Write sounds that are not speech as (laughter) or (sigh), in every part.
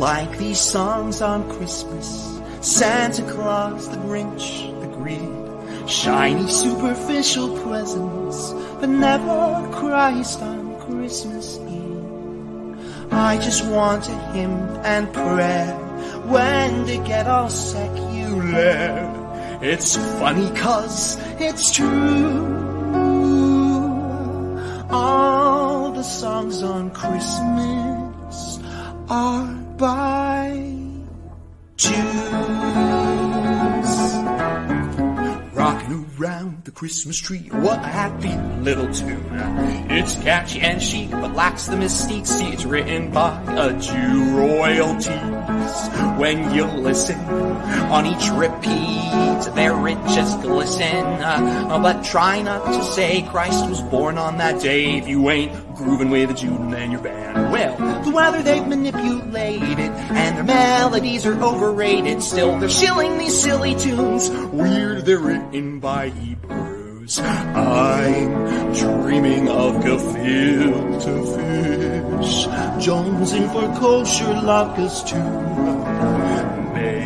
like these songs on Christmas. Santa Claus, the Grinch, the greed, shiny superficial presents, but never Christ on Christmas Eve. I just want a hymn and prayer when they get all secular. It's funny cause it's true. All the songs on Christmas are by Jews. Rocking around the Christmas tree, what a happy little tune. It's catchy and chic, but lacks the mystique. See, it's written by a Jew royalties. When you listen on each repeat, their riches glisten. Uh, but try not to say Christ was born on that day if you ain't grooving with a Jew and your band. The weather they've manipulated, and their melodies are overrated. Still, they're shilling these silly tunes. Weird, they're written by Hebrews. I'm dreaming of gefilte fish, jonesing for kosher latkes too.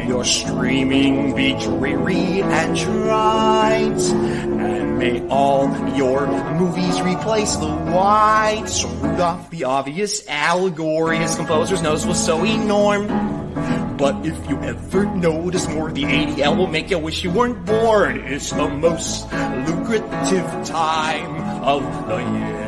Your streaming be dreary and trite, and may all your movies replace the white. So Rudolph, the obvious allegory, his composer's nose was so enormous. But if you ever notice more, the ADL will make you wish you weren't born. It's the most lucrative time of the year.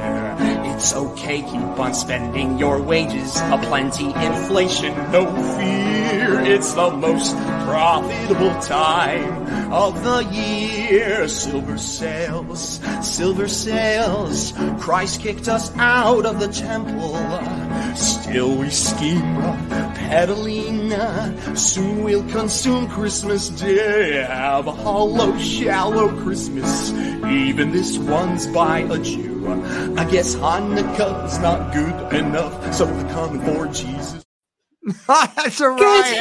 It's okay, keep on spending your wages, aplenty inflation, no fear. It's the most profitable time of the year. Silver sales, silver sales. Christ kicked us out of the temple. Still we scheme peddling. Soon we'll consume Christmas Day. Have a hollow, shallow Christmas. Even this one's by a Jew. I guess Hanukkah's not good enough, so we're coming for Jesus. (laughs) (laughs) That's a riot.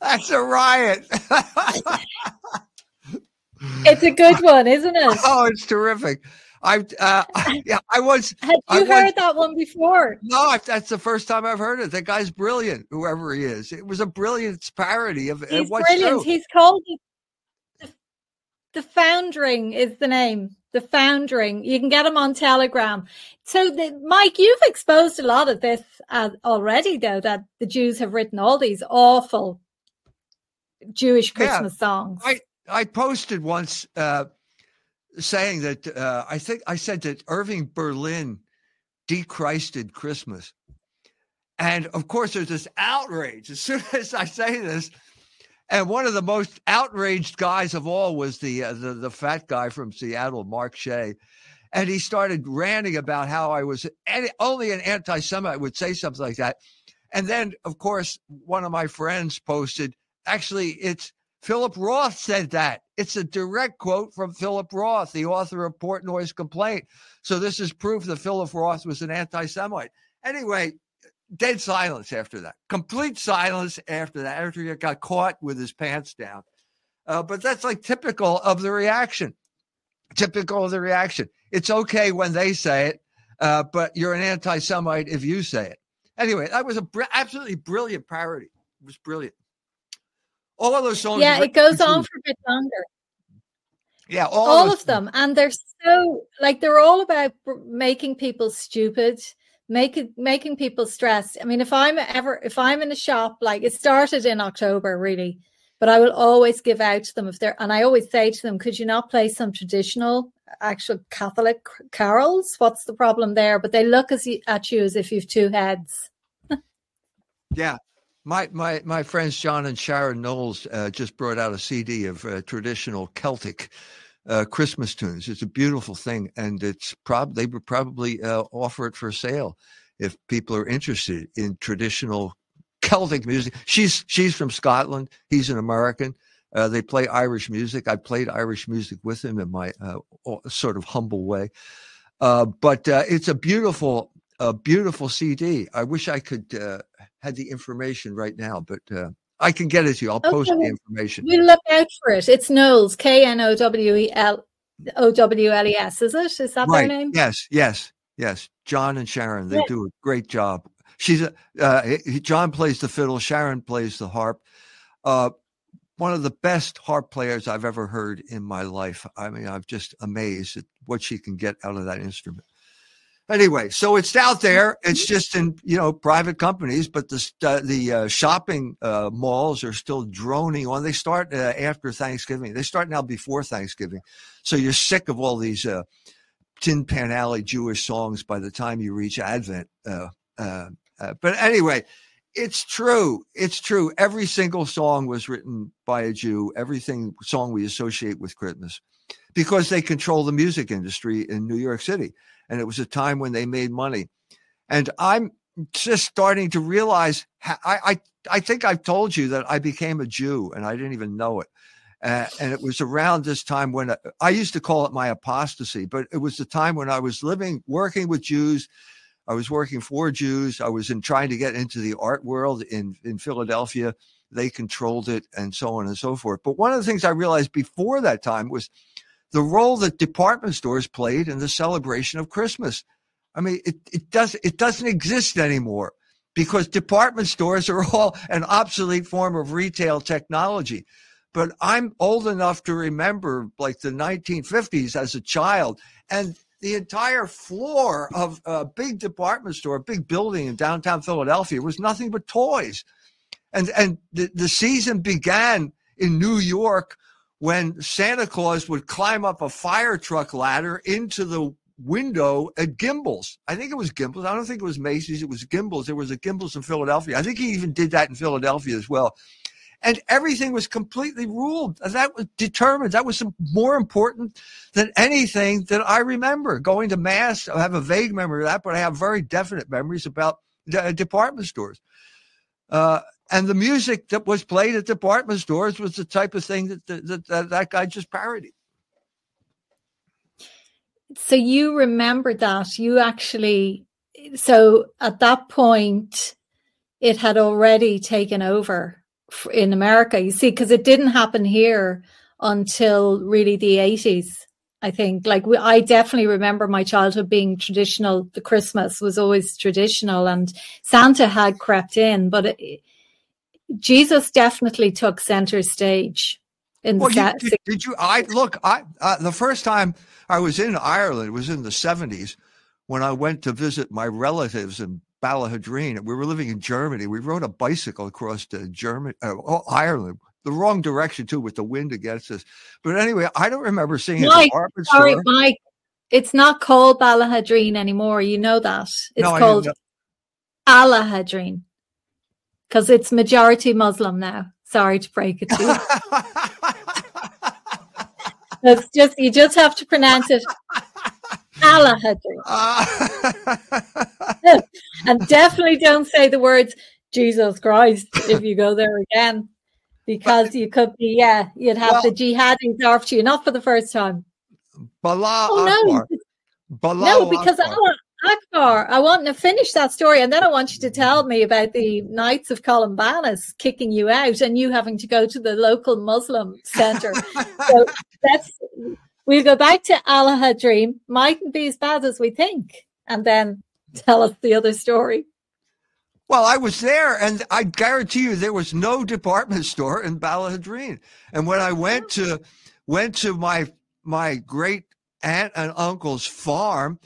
That's a riot. it's a good one, isn't it? Oh, it's terrific. I uh, (laughs) yeah, I was. Had you I heard was, that one before? No, that's the first time I've heard it. That guy's brilliant, whoever he is. It was a brilliant parody of He's what's brilliant. true. He's called the, the Foundering is the name. The Foundering. You can get them on Telegram. So, the, Mike, you've exposed a lot of this uh, already, though. That the Jews have written all these awful Jewish Yeah. Christmas songs. I I posted once uh, saying that uh, I think I said that Irving Berlin dechristed Christmas, and of course there's this outrage as soon (laughs) as I say this. And one of the most outraged guys of all was the uh, the, the fat guy from Seattle, Mark Shea. And he started ranting about how I was only an anti Semite would say something like that. And then, of course, one of my friends posted, actually, it's Philip Roth said that. It's a direct quote from Philip Roth, the author of Portnoy's Complaint. So this is proof that Philip Roth was an anti Semite. Anyway, dead silence after that. Complete silence after that, after he got caught with his pants down. Uh, but that's like typical of the reaction. Typical of the reaction. It's okay when they say it, uh, but you're an anti Semite if you say it. Anyway, that was a br- absolutely brilliant parody. It was brilliant. All of those songs. yeah, it goes on for a bit longer. Yeah, all, all of them and they're so like they're all about making people stupid making making people stressed i mean if i'm ever if i'm in a shop like it started in october really but i will always give out to them if they're and i always say to them could you not play some traditional actual catholic carols? What's the problem there? But they look as you, at you as if you've two heads. (laughs) Yeah. My my my friends John and Sharon Knowles uh, just brought out a CD of uh, traditional Celtic uh, Christmas tunes. It's a beautiful thing, and it's prob they would probably uh, offer it for sale if people are interested in traditional Celtic music. She's she's from Scotland. He's an American. Uh, they play Irish music. I played Irish music with him in my uh, sort of humble way. Uh, but uh, it's a beautiful, a beautiful CD. I wish I could had the information right now, but I can get it to you. I'll post the information. we'll look out for it it's knowles k-n-o-w-e-l o-w-l-e-s is it is that their name Yes, yes, yes. John and Sharon, they Yeah. do a great job. She's a, uh, John plays the fiddle, Sharon plays the harp. Uh, one of the best harp players I've ever heard in my life. I mean, I'm just amazed at what she can get out of that instrument. Anyway, so it's out there. It's just in you know private companies, but the uh, the uh, shopping uh, malls are still droning on. They start uh, after Thanksgiving. They start now before Thanksgiving, so you're sick of all these uh, Tin Pan Alley Jewish songs by the time you reach Advent. Uh, but anyway, it's true. It's true. Every single song was written by a Jew. Everything song we associate with Christmas, because they control the music industry in New York City and it was a time when they made money. And I'm just starting to realize I, I, I think I've told you that I became a Jew and I didn't even know it. Uh, and it was around this time when I, I used to call it my apostasy, but it was the time when I was living, working with Jews. I was working for Jews. I was in trying to get into the art world in, in Philadelphia. They controlled it and so on and so forth. But one of the things I realized before that time was the role that department stores played in the celebration of Christmas. I mean, it, it does it doesn't exist anymore because department stores are all an obsolete form of retail technology. But I'm old enough to remember like the 1950s as a child and the entire floor of a big department store, a big building in downtown Philadelphia was nothing but toys. And and the, the season began in New York when Santa Claus would climb up a fire truck ladder into the window at Gimbels. I think it was Gimbels. I don't think it was Macy's. It was Gimbels. There was a Gimbels in Philadelphia. I think he even did that in Philadelphia as well. And everything was completely ruled. That was determined. That was more important than anything that I remember. Going to mass, I have a vague memory of that, but I have very definite memories about department stores. Uh, and the music that was played at department stores was the type of thing that that, that, that guy just parodied. So you remember that you actually, so at that point, it had already taken over in America. You see, because it didn't happen here until really the eighties. I think like we, I definitely remember my childhood being traditional. The Christmas was always traditional, and Santa had crept in, but it, Jesus definitely took center stage in the. Well, you, did, did, you? I look. I uh, the first time I was in Ireland was in the seventies when I went to visit my relatives in Ballaghaderreen. We were living in Germany. We rode a bicycle across to Germany, uh, oh, Ireland, the wrong direction too, with the wind against us. But anyway, I don't remember seeing Mike, department sorry, store. Mike, it's not called Ballaghaderreen anymore. You know that it's no, called Alahadreen because it's majority Muslim now. Sorry to break it to you. (laughs) it's just you just have to pronounce it Allah (laughs) and definitely don't say the words Jesus Christ if you go there again. Because you could be, yeah, you'd have well, the jihadis after you, not for the first time. Bala oh, no. Bala no, because Allah, Akbar, I want to finish that story, and then I want you to tell me about the Knights of Columbanus kicking you out and you having to go to the local Muslim center. (laughs) so let's we'll go back to Alahadreen. Mightn't be as bad as we think, and then tell us the other story. Well, I was there, and I guarantee you there was no department store in Ballahadreen. And when I went oh. to went to my my great aunt and uncle's farm,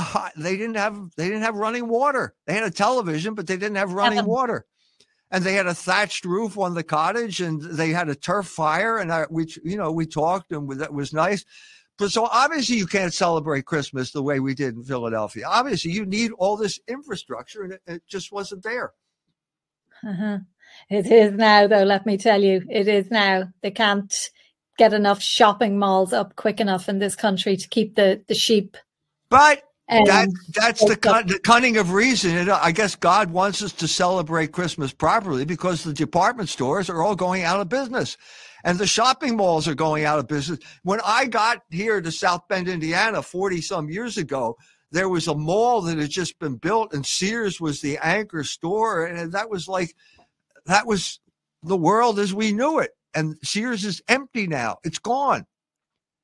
uh, they didn't have they didn't have running water. They had a television, but they didn't have running water. And they had a thatched roof on the cottage, and they had a turf fire. And I, we, you know, we talked, and that was nice. But so obviously, you can't celebrate Christmas the way we did in Philadelphia. Obviously, you need all this infrastructure, and it, it just wasn't there. Uh-huh. It is now, though. Let me tell you, it is now. They can't get enough shopping malls up quick enough in this country to keep the the sheep. But and that, that's the, the cunning of reason. I guess God wants us to celebrate Christmas properly because the department stores are all going out of business and the shopping malls are going out of business. When I got here to South Bend, Indiana 40 some years ago, there was a mall that had just been built and Sears was the anchor store. And that was like, that was the world as we knew it. And Sears is empty now. It's gone.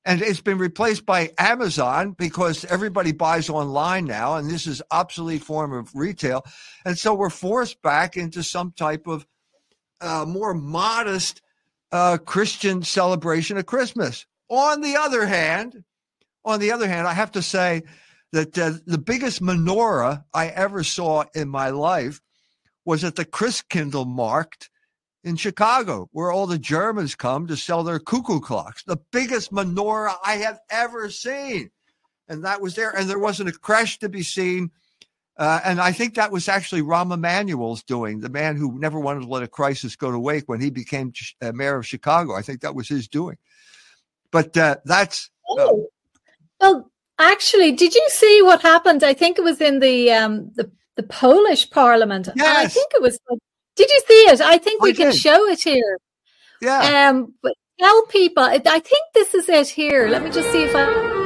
And it's been replaced by Amazon because everybody buys online now, and this is obsolete form of retail, and so we're forced back into some type of uh, more modest uh, Christian celebration of Christmas. On the other hand, on the other hand, I have to say that uh, the biggest menorah I ever saw in my life was at the Christkindl Markt in Chicago, where all the Germans come to sell their cuckoo clocks. The biggest menorah I have ever seen. And that was there. And there wasn't a crash to be seen. Uh, and I think that was actually Rahm Emanuel's doing, the man who never wanted to let a crisis go to wake when he became uh, mayor of Chicago. I think that was his doing. But uh, that's. Uh, oh. well, actually, did you see what happened? I think it was in the um, the, the Polish parliament. Yes. I think it was like did you see it? I think we I can did. show it here. Yeah. Um, but tell people. I think this is it here. Let me just see if I.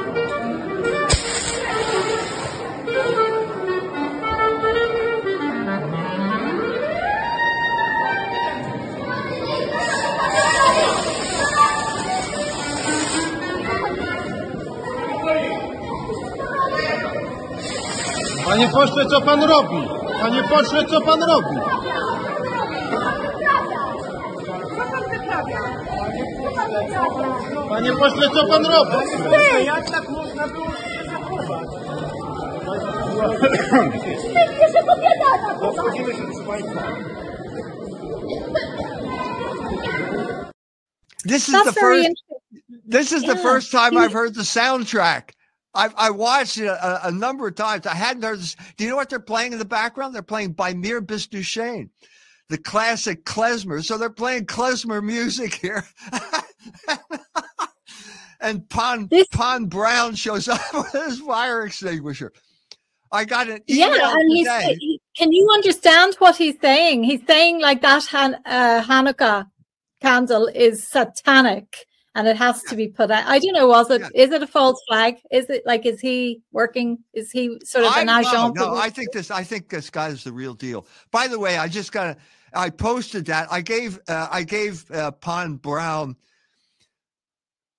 Panie pośle, co pan robi? Panie pośle, co pan robi? Panie pośle, co pan robi? Jak tak można było się zachować? się powiada! Zgodzimy się, proszę Państwa. This is That's the first. This is yeah. the first time I've heard the soundtrack. I've I watched it a, a, number of times. I hadn't heard this. Do you know what they're playing in the background? They're playing Bei Mir Bist Du Schön, the classic klezmer. So they're playing klezmer music here. (laughs) (laughs) and Pon this, Pan Braun shows up (laughs) with his fire extinguisher. I got an email yeah, and today. He's, can you understand what he's saying? He's saying like that Han, uh, Hanukkah candle is satanic and it has to be put out. I don't know. Was it? Yeah. Is it a false flag? Is it like? Is he working? Is he sort of an agent? No, no, I think this. I think this guy is the real deal. By the way, I just got. I posted that. I gave. Uh, I gave uh, Pan Braun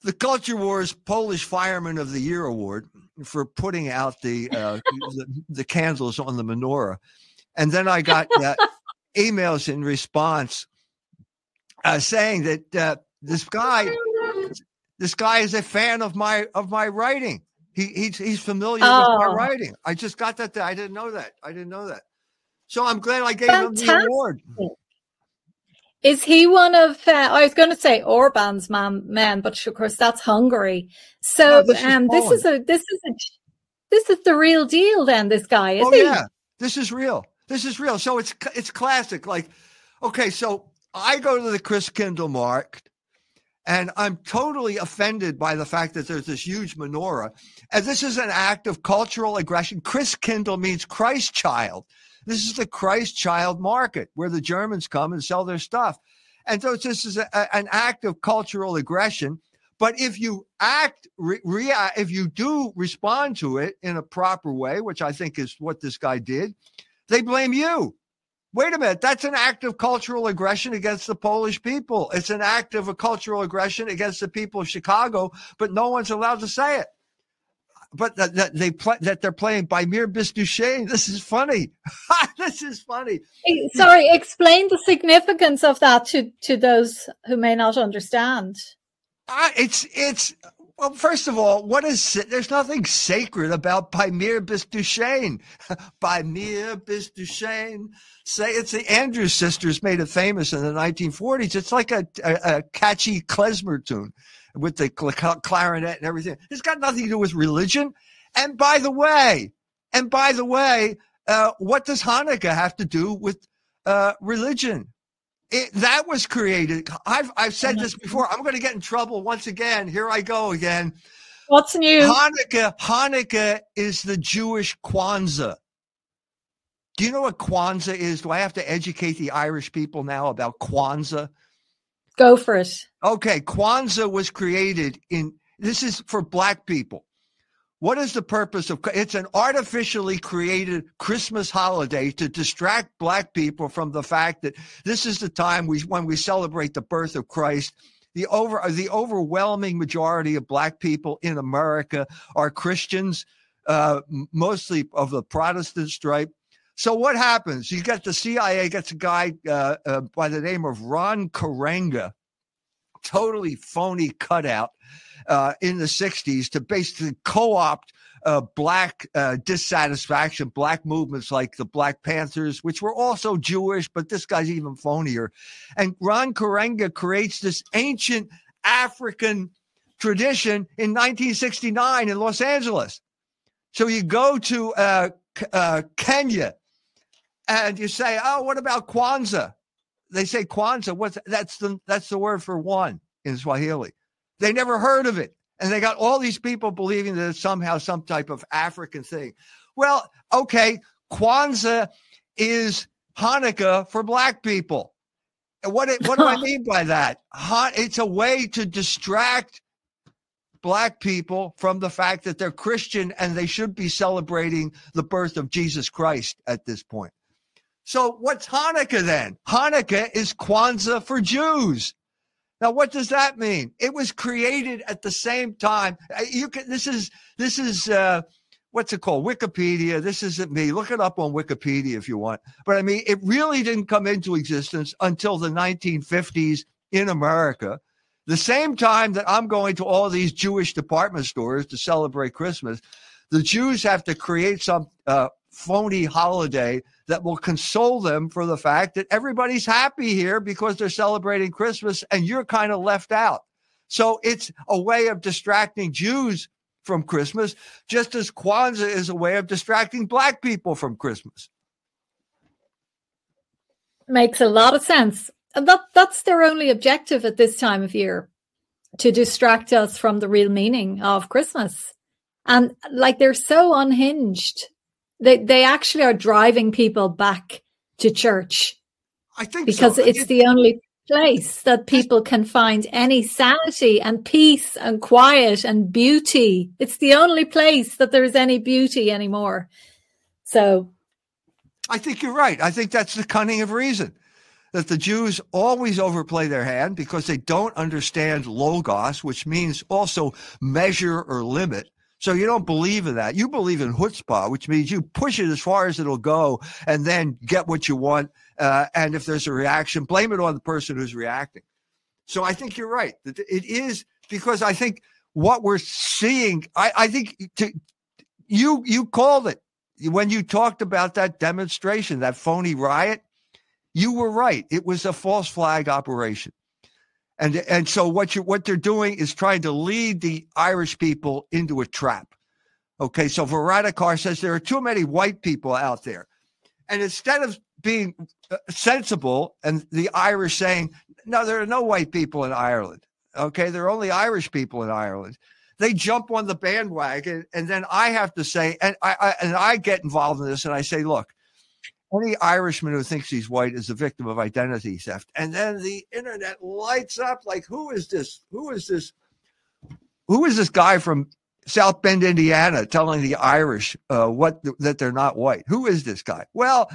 the Culture Wars Polish Fireman of the Year award for putting out the, uh, the, the candles on the menorah, and then I got (laughs) uh, emails in response uh, saying that uh, this guy, this guy is a fan of my of my writing. He, he's he's familiar oh. with my oh. writing. I just got that. I didn't know that. I didn't know that. So I'm glad I gave Fantastic. him the award. Is he one of? Uh, I was going to say Orban's man, men, but of course that's Hungary. So this um, this is a this is a this is the real deal. Then this guy is oh, he? Yeah, this is real. This is real. So it's it's classic. Like, okay, so I go to the Christkindl Markt, and I'm totally offended by the fact that there's this huge menorah, and this is an act of cultural aggression. Christkindl means Christ child. This is the Christ child market where the Germans come and sell their stuff. And so this is a, an act of cultural aggression. But if you act, re, react, uh, if you do respond to it in a proper way, which I think is what this guy did, they blame you. Wait a minute, that's an act of cultural aggression against the Polish people. It's an act of a cultural aggression against the people of Chicago, but no one's allowed to say it but that, that they play that they're playing Bei Mir Bist Du Schön. This is funny. (laughs) this is funny. Sorry, explain the significance of that to to those who may not understand. Uh, it's it's well, first of all, what is there's nothing sacred about Bei Mir Bist Du Schön. (laughs) Bei Mir Bist Du Schön. Say it's the Andrews sisters made it famous in the 1940s. It's like a, a, a catchy klezmer tune with the clarinet and everything. It's got nothing to do with religion. And by the way, and by the way, uh, what does Hanukkah have to do with uh, religion? It, that was created. I've I've said this before. I'm going to get in trouble once again. Here I go again. What's new? Hanukkah. Hanukkah is the Jewish Kwanzaa. Do you know what Kwanzaa is? Do I have to educate the Irish people now about Kwanzaa? Go for it. Okay, Kwanzaa was created in this is for black people. What is the purpose of it's an artificially created Christmas holiday to distract black people from the fact that this is the time we when we celebrate the birth of Christ the over the overwhelming majority of black people in America are Christians, uh, mostly of the Protestant stripe. So what happens? You got the CIA gets a guy uh, uh, by the name of Ron Karenga, totally phony cutout uh, in the '60s to basically co-opt uh, black uh, dissatisfaction, black movements like the Black Panthers, which were also Jewish, but this guy's even phonier. And Ron Karenga creates this ancient African tradition in 1969 in Los Angeles. So you go to uh, uh, Kenya and you say, "Oh, what about Kwanzaa?" They say Kwanzaa. What's that's the that's the word for one in Swahili. They never heard of it. And they got all these people believing that it's somehow some type of African thing. Well, okay, Kwanzaa is Hanukkah for black people. What, what do I (laughs) mean by that? It's a way to distract black people from the fact that they're Christian and they should be celebrating the birth of Jesus Christ at this point. So, what's Hanukkah then? Hanukkah is Kwanzaa for Jews. Now, what does that mean? It was created at the same time. Uh, you can. This is this is uh, what's it called? Wikipedia. This isn't me. Look it up on Wikipedia if you want. But I mean, it really didn't come into existence until the 1950s in America. The same time that I'm going to all these Jewish department stores to celebrate Christmas, the Jews have to create some uh, phony holiday that will console them for the fact that everybody's happy here because they're celebrating Christmas and you're kind of left out. So it's a way of distracting Jews from Christmas, just as Kwanzaa is a way of distracting black people from Christmas. Makes a lot of sense. And that, that's their only objective at this time of year to distract us from the real meaning of Christmas. And like they're so unhinged they they actually are driving people back to church. I think because so. it's the only place that people can find any sanity and peace and quiet and beauty. It's the only place that there is any beauty anymore. So I think you're right. I think that's the cunning of reason that the Jews always overplay their hand because they don't understand logos, which means also measure or limit. So you don't believe in that. You believe in chutzpah, which means you push it as far as it'll go and then get what you want. Uh, and if there's a reaction, blame it on the person who's reacting. So I think you're right. It is because I think what we're seeing, I, I think to, you you called it when you talked about that demonstration, that phony riot. You were right. It was a false flag operation. And and so what you what they're doing is trying to lead the Irish people into a trap. Okay, so Varadkar says there are too many white people out there. And instead of being uh, sensible and the Irish saying, no, there are no white people in Ireland. Okay, there are only Irish people in Ireland. They jump on the bandwagon, and then I have to say, and I, I and I get involved in this, and I say, look, any Irishman who thinks he's white is a victim of identity theft. And then the internet lights up like, who is this? Who is this? Who is this guy from South Bend, Indiana, telling the Irish uh, what that they're not white? Who is this guy? Well,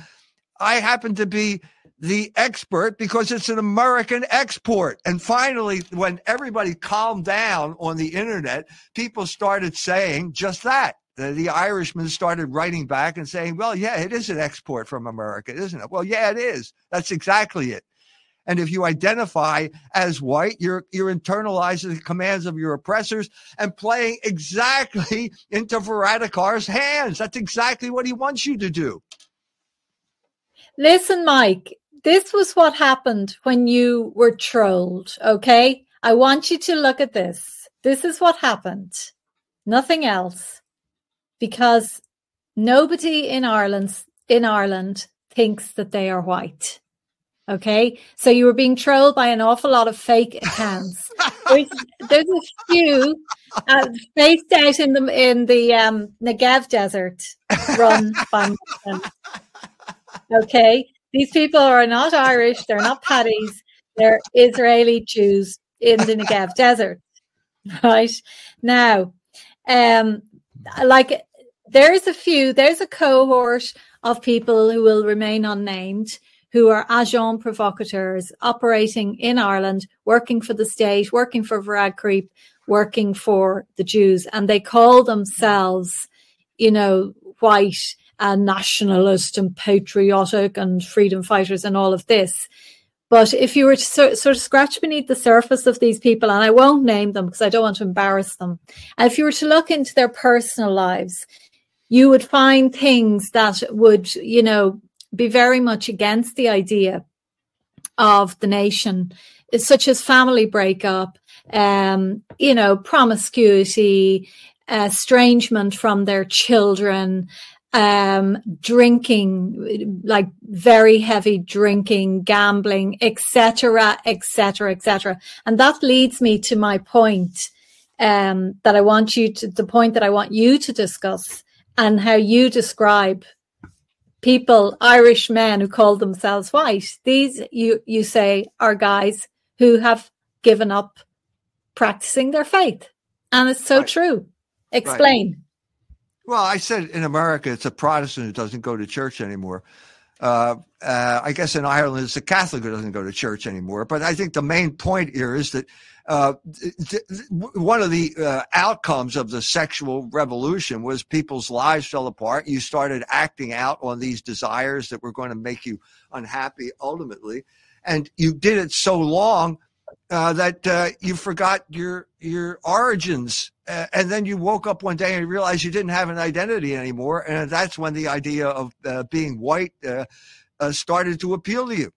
I happen to be the expert because it's an American export. And finally, when everybody calmed down on the internet, people started saying just that the, the Irishmen started writing back and saying, well, yeah, it is an export from America, isn't it? Well, yeah, it is. That's exactly it. And if you identify as white, you're you're internalizing the commands of your oppressors and playing exactly into Varadkar's hands. That's exactly what he wants you to do. Listen, Mike, this was what happened when you were trolled. Okay. I want you to look at this. This is what happened. Nothing else because nobody in Ireland in Ireland thinks that they are white. Okay, so you were being trolled by an awful lot of fake accounts. (laughs) there's, there's, a few uh, based out in the in the um, Negev desert, run by Muslims. Okay, these people are not Irish. They're not Paddies. They're Israeli Jews in the Negev desert. (laughs) Right now, um, like there's a few, there's a cohort of people who will remain unnamed who are agent provocateurs operating in Ireland, working for the state, working for Veragkrip, working for the Jews. And they call themselves, you know, white and nationalist and patriotic and freedom fighters and all of this. But if you were to sort, of scratch beneath the surface of these people, and I won't name them because I don't want to embarrass them, if you were to look into their personal lives, you would find things that would, you know, be very much against the idea of the nation, such as family breakup, um, you know, promiscuity, estrangement from their children, um, drinking, like very heavy drinking, gambling, etc., etc., etc. And that leads me to my point um, that I want you to, the point that I want you to discuss and how you describe people, Irish men who call themselves white. These, you, you say, are guys who have given up practicing their faith. And it's so right. true. Explain. Right. Well, I said in America, it's a Protestant who doesn't go to church anymore. Uh, uh, I guess in Ireland, it's a Catholic who doesn't go to church anymore. But I think the main point here is that uh, th- one of the uh, outcomes of the sexual revolution was people's lives fell apart. You started acting out on these desires that were going to make you unhappy ultimately. And you did it so long uh, that uh, you forgot your your origins uh, and then you woke up one day and realized you didn't have an identity anymore, and that's when the idea of being white started to appeal to you.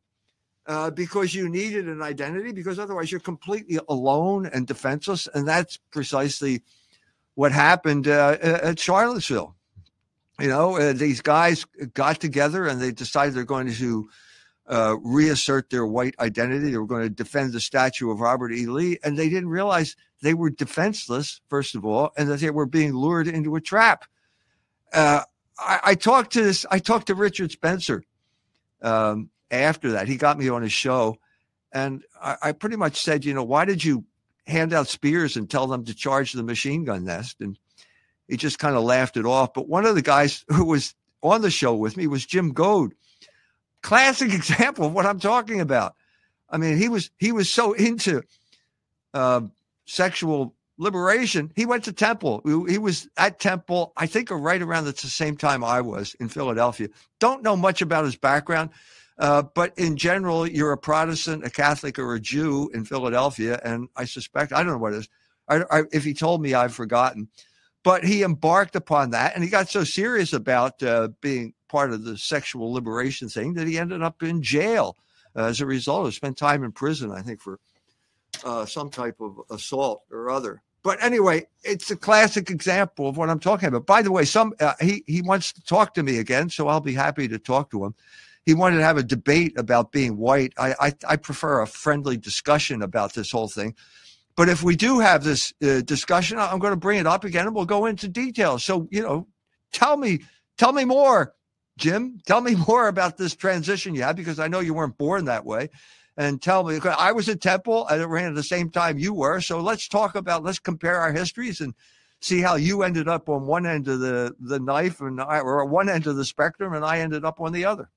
Uh, because you needed an identity, because otherwise you're completely alone and defenseless, and that's precisely what happened uh, at Charlottesville. You know, these guys got together and they decided they're going to uh, reassert their white identity. They were going to defend the statue of Robert E. Lee, and they didn't realize they were defenseless, first of all, and that they were being lured into a trap. Uh, I, I, talked to this. I talked to Richard Spencer um, after that. He got me on his show, and I, I pretty much said, you know, why did you hand out spears and tell them to charge the machine gun nest? And he just kind of laughed it off. But one of the guys (laughs) who was on the show with me was Jim Goad classic (laughs) example of what I'm talking about. I mean, he was he was so into uh, sexual liberation. He went to Temple. He was at Temple, I think, right around the same time I was in Philadelphia. Don't know much about his background, uh, but in general, you're a Protestant, a Catholic, or a Jew in Philadelphia, and I suspect I don't know what it is. I, I, if he told me, I've forgotten. But he embarked upon that, and he got so serious about uh, being part of the sexual liberation thing that he ended up in jail uh, as a result. He spent time in prison, I think, for uh, some type of assault or other. But anyway, it's a classic example of what I'm talking about. By the way, some uh, he he wants to talk to me again, so I'll be happy to talk to him. He wanted to have a debate about being white. I I, I prefer a friendly discussion about this whole thing. But if we do have this uh, discussion, I'm going to bring it up again, and we'll go into details. So you know, tell me tell me more Jim, tell me (laughs) more about this transition you had because I know you weren't born that way. And tell me, I was at Temple. I ran at the same time you were. So let's talk about, let's compare our histories and see how you ended up on one end of the, the knife and I, or one end of the spectrum and I ended up on the other.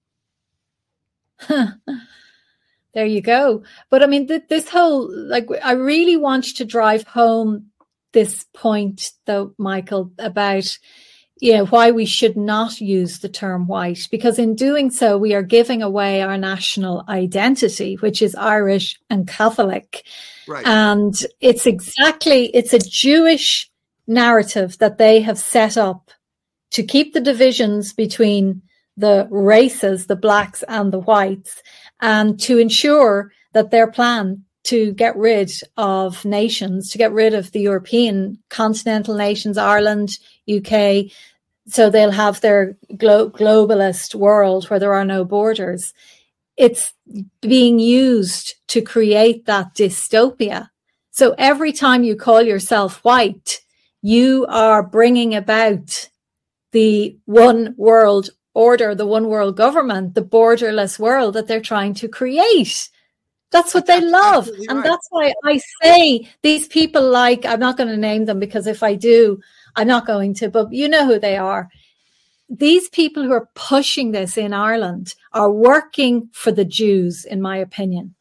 (laughs) there you go. But I mean, th- this whole, like, I really want to drive home this point, though, Michael, about you know, why we should not use the term white, because in doing so, we are giving away our national identity, which is Irish and Catholic. Right. And it's exactly, it's a Jewish narrative that they have set up to keep the divisions between the races, the blacks and the whites, and to ensure that their plan to get rid of nations, to get rid of the European continental nations, Ireland, UK, so they'll have their glo- globalist world where there are no borders. It's being used to create that dystopia. So every time you call yourself white, you are bringing about the one world order, the one world government, the borderless world that they're trying to create. That's what they love. And right. that's why I say these people like, I'm not going to name them because if I do, I'm not going to, but you know who they are. these people who are pushing this in Ireland are working for the Jews, in my opinion.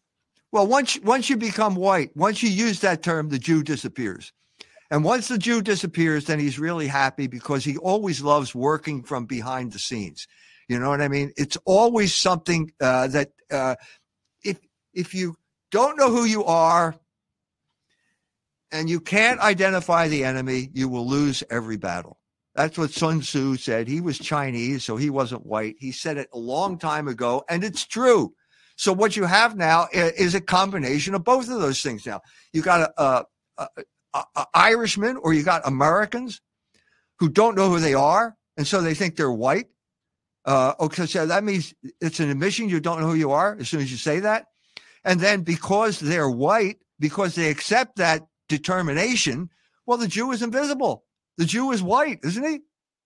Well, once once you become white, once you use that term, the Jew disappears. And once the Jew disappears, then he's really happy because he always loves working from behind the scenes. You know what I mean? It's always something uh, that uh, if if you don't know who you are and you can't identify the enemy, you will lose every battle. That's what Sun Tzu said. He was Chinese, so he wasn't white. He said it a long time ago, and it's true. So what you have now is a combination of both of those things. Now you got a, a, a, a Irishmen or you got Americans who don't know who they are, and so they think they're white. Uh, okay, so that means it's an admission you don't know who you are as soon as you say that. And then because they're white, because they accept that determination, well, the Jew is invisible. The Jew is white, isn't he?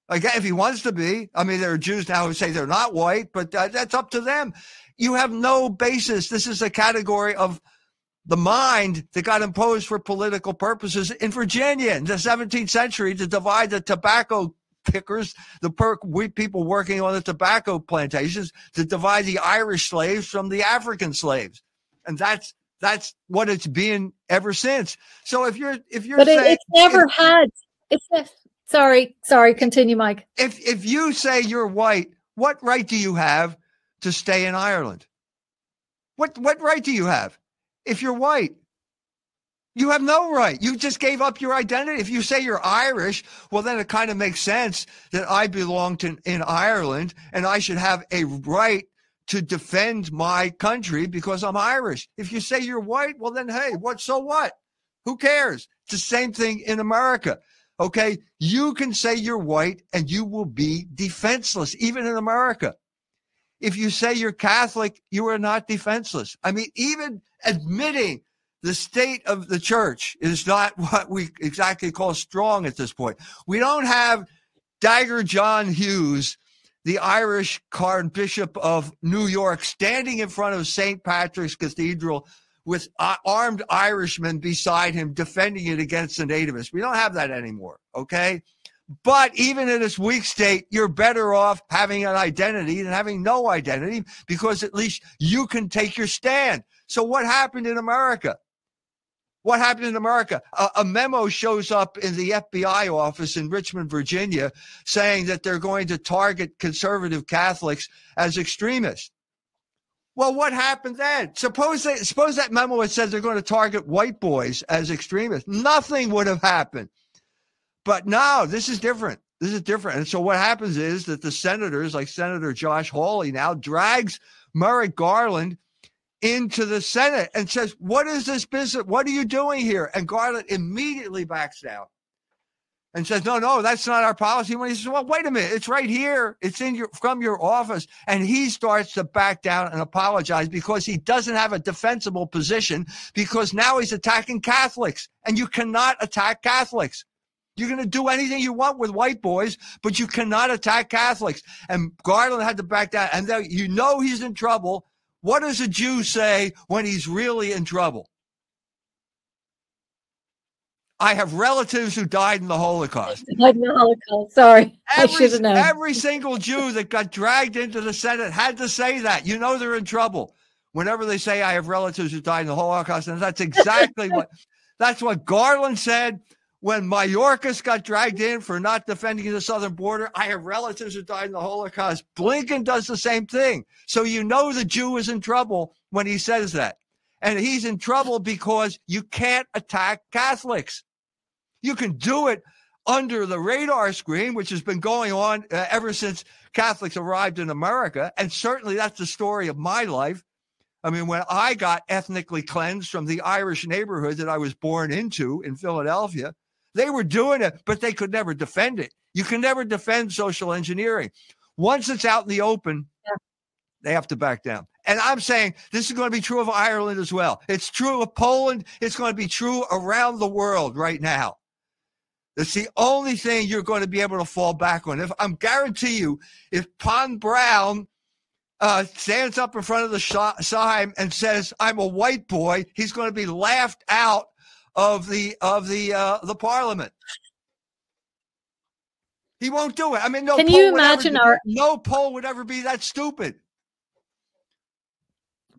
Like if he wants to be. I mean, there are Jews now who say they're not white, but uh, that's up to them. You have no basis. This is a category of the mind that got imposed for political purposes in Virginia in the 17th century to divide the tobacco pickers, the per- people working on the tobacco plantations, to divide the Irish slaves from the African slaves, and that's that's what it's been ever since. So if you're if you're but saying, it's never if, had it's a, sorry sorry continue, Mike. If if you say you're white, what right do you have to stay in Ireland? What what right do you have if you're white? You have no right. You just gave up your identity. If you say you're Irish, well, then it kind of makes sense that I belong to in Ireland and I should have a right to defend my country because I'm Irish. If you say you're white, well, then hey, what? So what? Who cares? It's the same thing in America. Okay, you can say you're white and you will be defenseless, even in America. If you say you're Catholic, you are not defenseless. I mean, even admitting the state of the church is not (laughs) what we exactly call strong at this point. We don't have Dagger John Hughes, the Irish card bishop of New York, standing in front of St. Patrick's Cathedral with uh, armed Irishmen beside him defending it against the nativists. We don't have that anymore, okay? But even in this weak state, you're better off having an identity than having no identity because at least you can take your stand. So, what happened in America? What happened in America? A, a, memo shows up in the FBI office in Richmond, Virginia, saying that they're going to target conservative Catholics as extremists. Well, what happened then? Suppose they, suppose that memo had said they're going to target white boys as extremists. Nothing would have happened. But now this is different. This is different. And so what happens is that the senators, like Senator Josh Hawley, now drags Merrick Garland into the Senate and says, What is this business? What are you doing here? And Garland immediately backs down and says, No, no, that's not our policy. When he says, Well, wait a minute, it's right here. It's in your from your office. And he starts to back down and apologize because he doesn't have a defensible position because now he's attacking Catholics. And you cannot attack Catholics. You're going to do anything you want with white boys, but you cannot attack Catholics. And Garland had to back down. And you know he's in trouble what does a Jew say when he's really in trouble? I have relatives who died in the Holocaust. (laughs) In the Holocaust. Sorry, every, I should have known. Every single Jew that got dragged into the Senate had to say that. You know they're in trouble whenever they say I have relatives who died in the Holocaust, and that's exactly what (laughs) that's what Garland said when Mayorkas got dragged in for not defending the southern border, I have relatives who died in the Holocaust. Blinken does the same thing. So you know the Jew is in trouble when he says that. And he's in trouble because you can't attack Catholics. You can do it under the radar screen, which has been going on uh, ever since Catholics arrived in America. And certainly that's the story of my life. I mean, when I got ethnically cleansed from the Irish neighborhood that I was born into in Philadelphia, they were doing it, but they could never defend it. You can never defend social engineering. Once it's out in the open, yeah. they have to back down. And I'm saying this is going to be true of Ireland as well. It's true of Poland. It's going to be true around the world right now. That's the only thing you're going to be able to fall back on. If I'm guarantee you, if Pan Braun uh, stands up in front of the Sejm and says, "I'm a white boy," he's going to be laughed out of the of the uh, the parliament. He won't do it. I mean, no. Can poll you would ever imagine our- no Pole would ever be that stupid?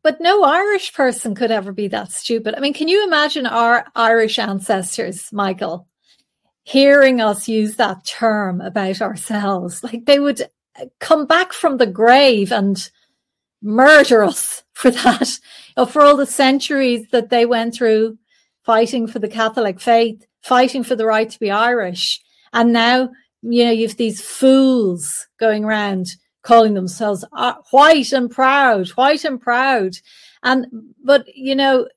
But no Irish person could ever be that stupid. I mean, can you imagine our Irish ancestors, Michael, hearing us use that term about ourselves? Like they would come back from the grave and murder us (laughs) for that, or for all the centuries that they went through fighting for the Catholic faith, fighting for the right to be Irish. And now, you know, you've these fools going around calling themselves uh, white and proud, white and proud. And, but, you know,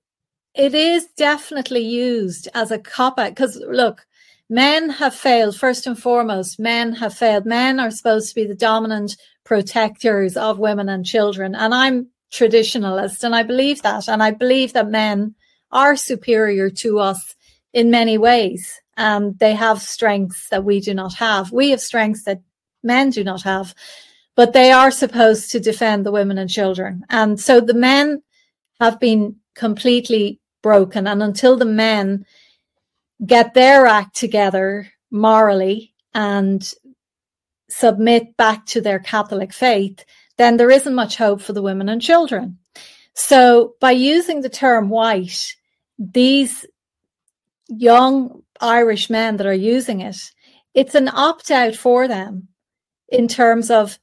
it is definitely used as a cop out because look, men have failed. First and foremost, men have failed. Men are supposed to be the dominant protectors of women and children. And I'm traditionalist and I believe that. And I believe that men are superior to us in many ways. Um, they have strengths that we do not have. We have strengths that men do not have, but they are supposed to defend the women and children. And so the men have been completely broken. And until the men get their act together morally and submit back to their Catholic faith, then there isn't much hope for the women and children. So by using the term white, these young Irish men that are using it, it's an opt out for them in terms of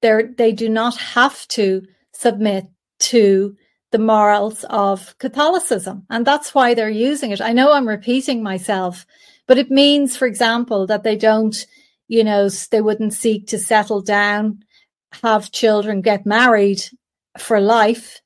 they they do not have to submit to the morals of Catholicism. And that's why they're using it. I know I'm repeating myself, but it means, for example, that they don't, you know, they wouldn't seek to settle down, have children, get married for life,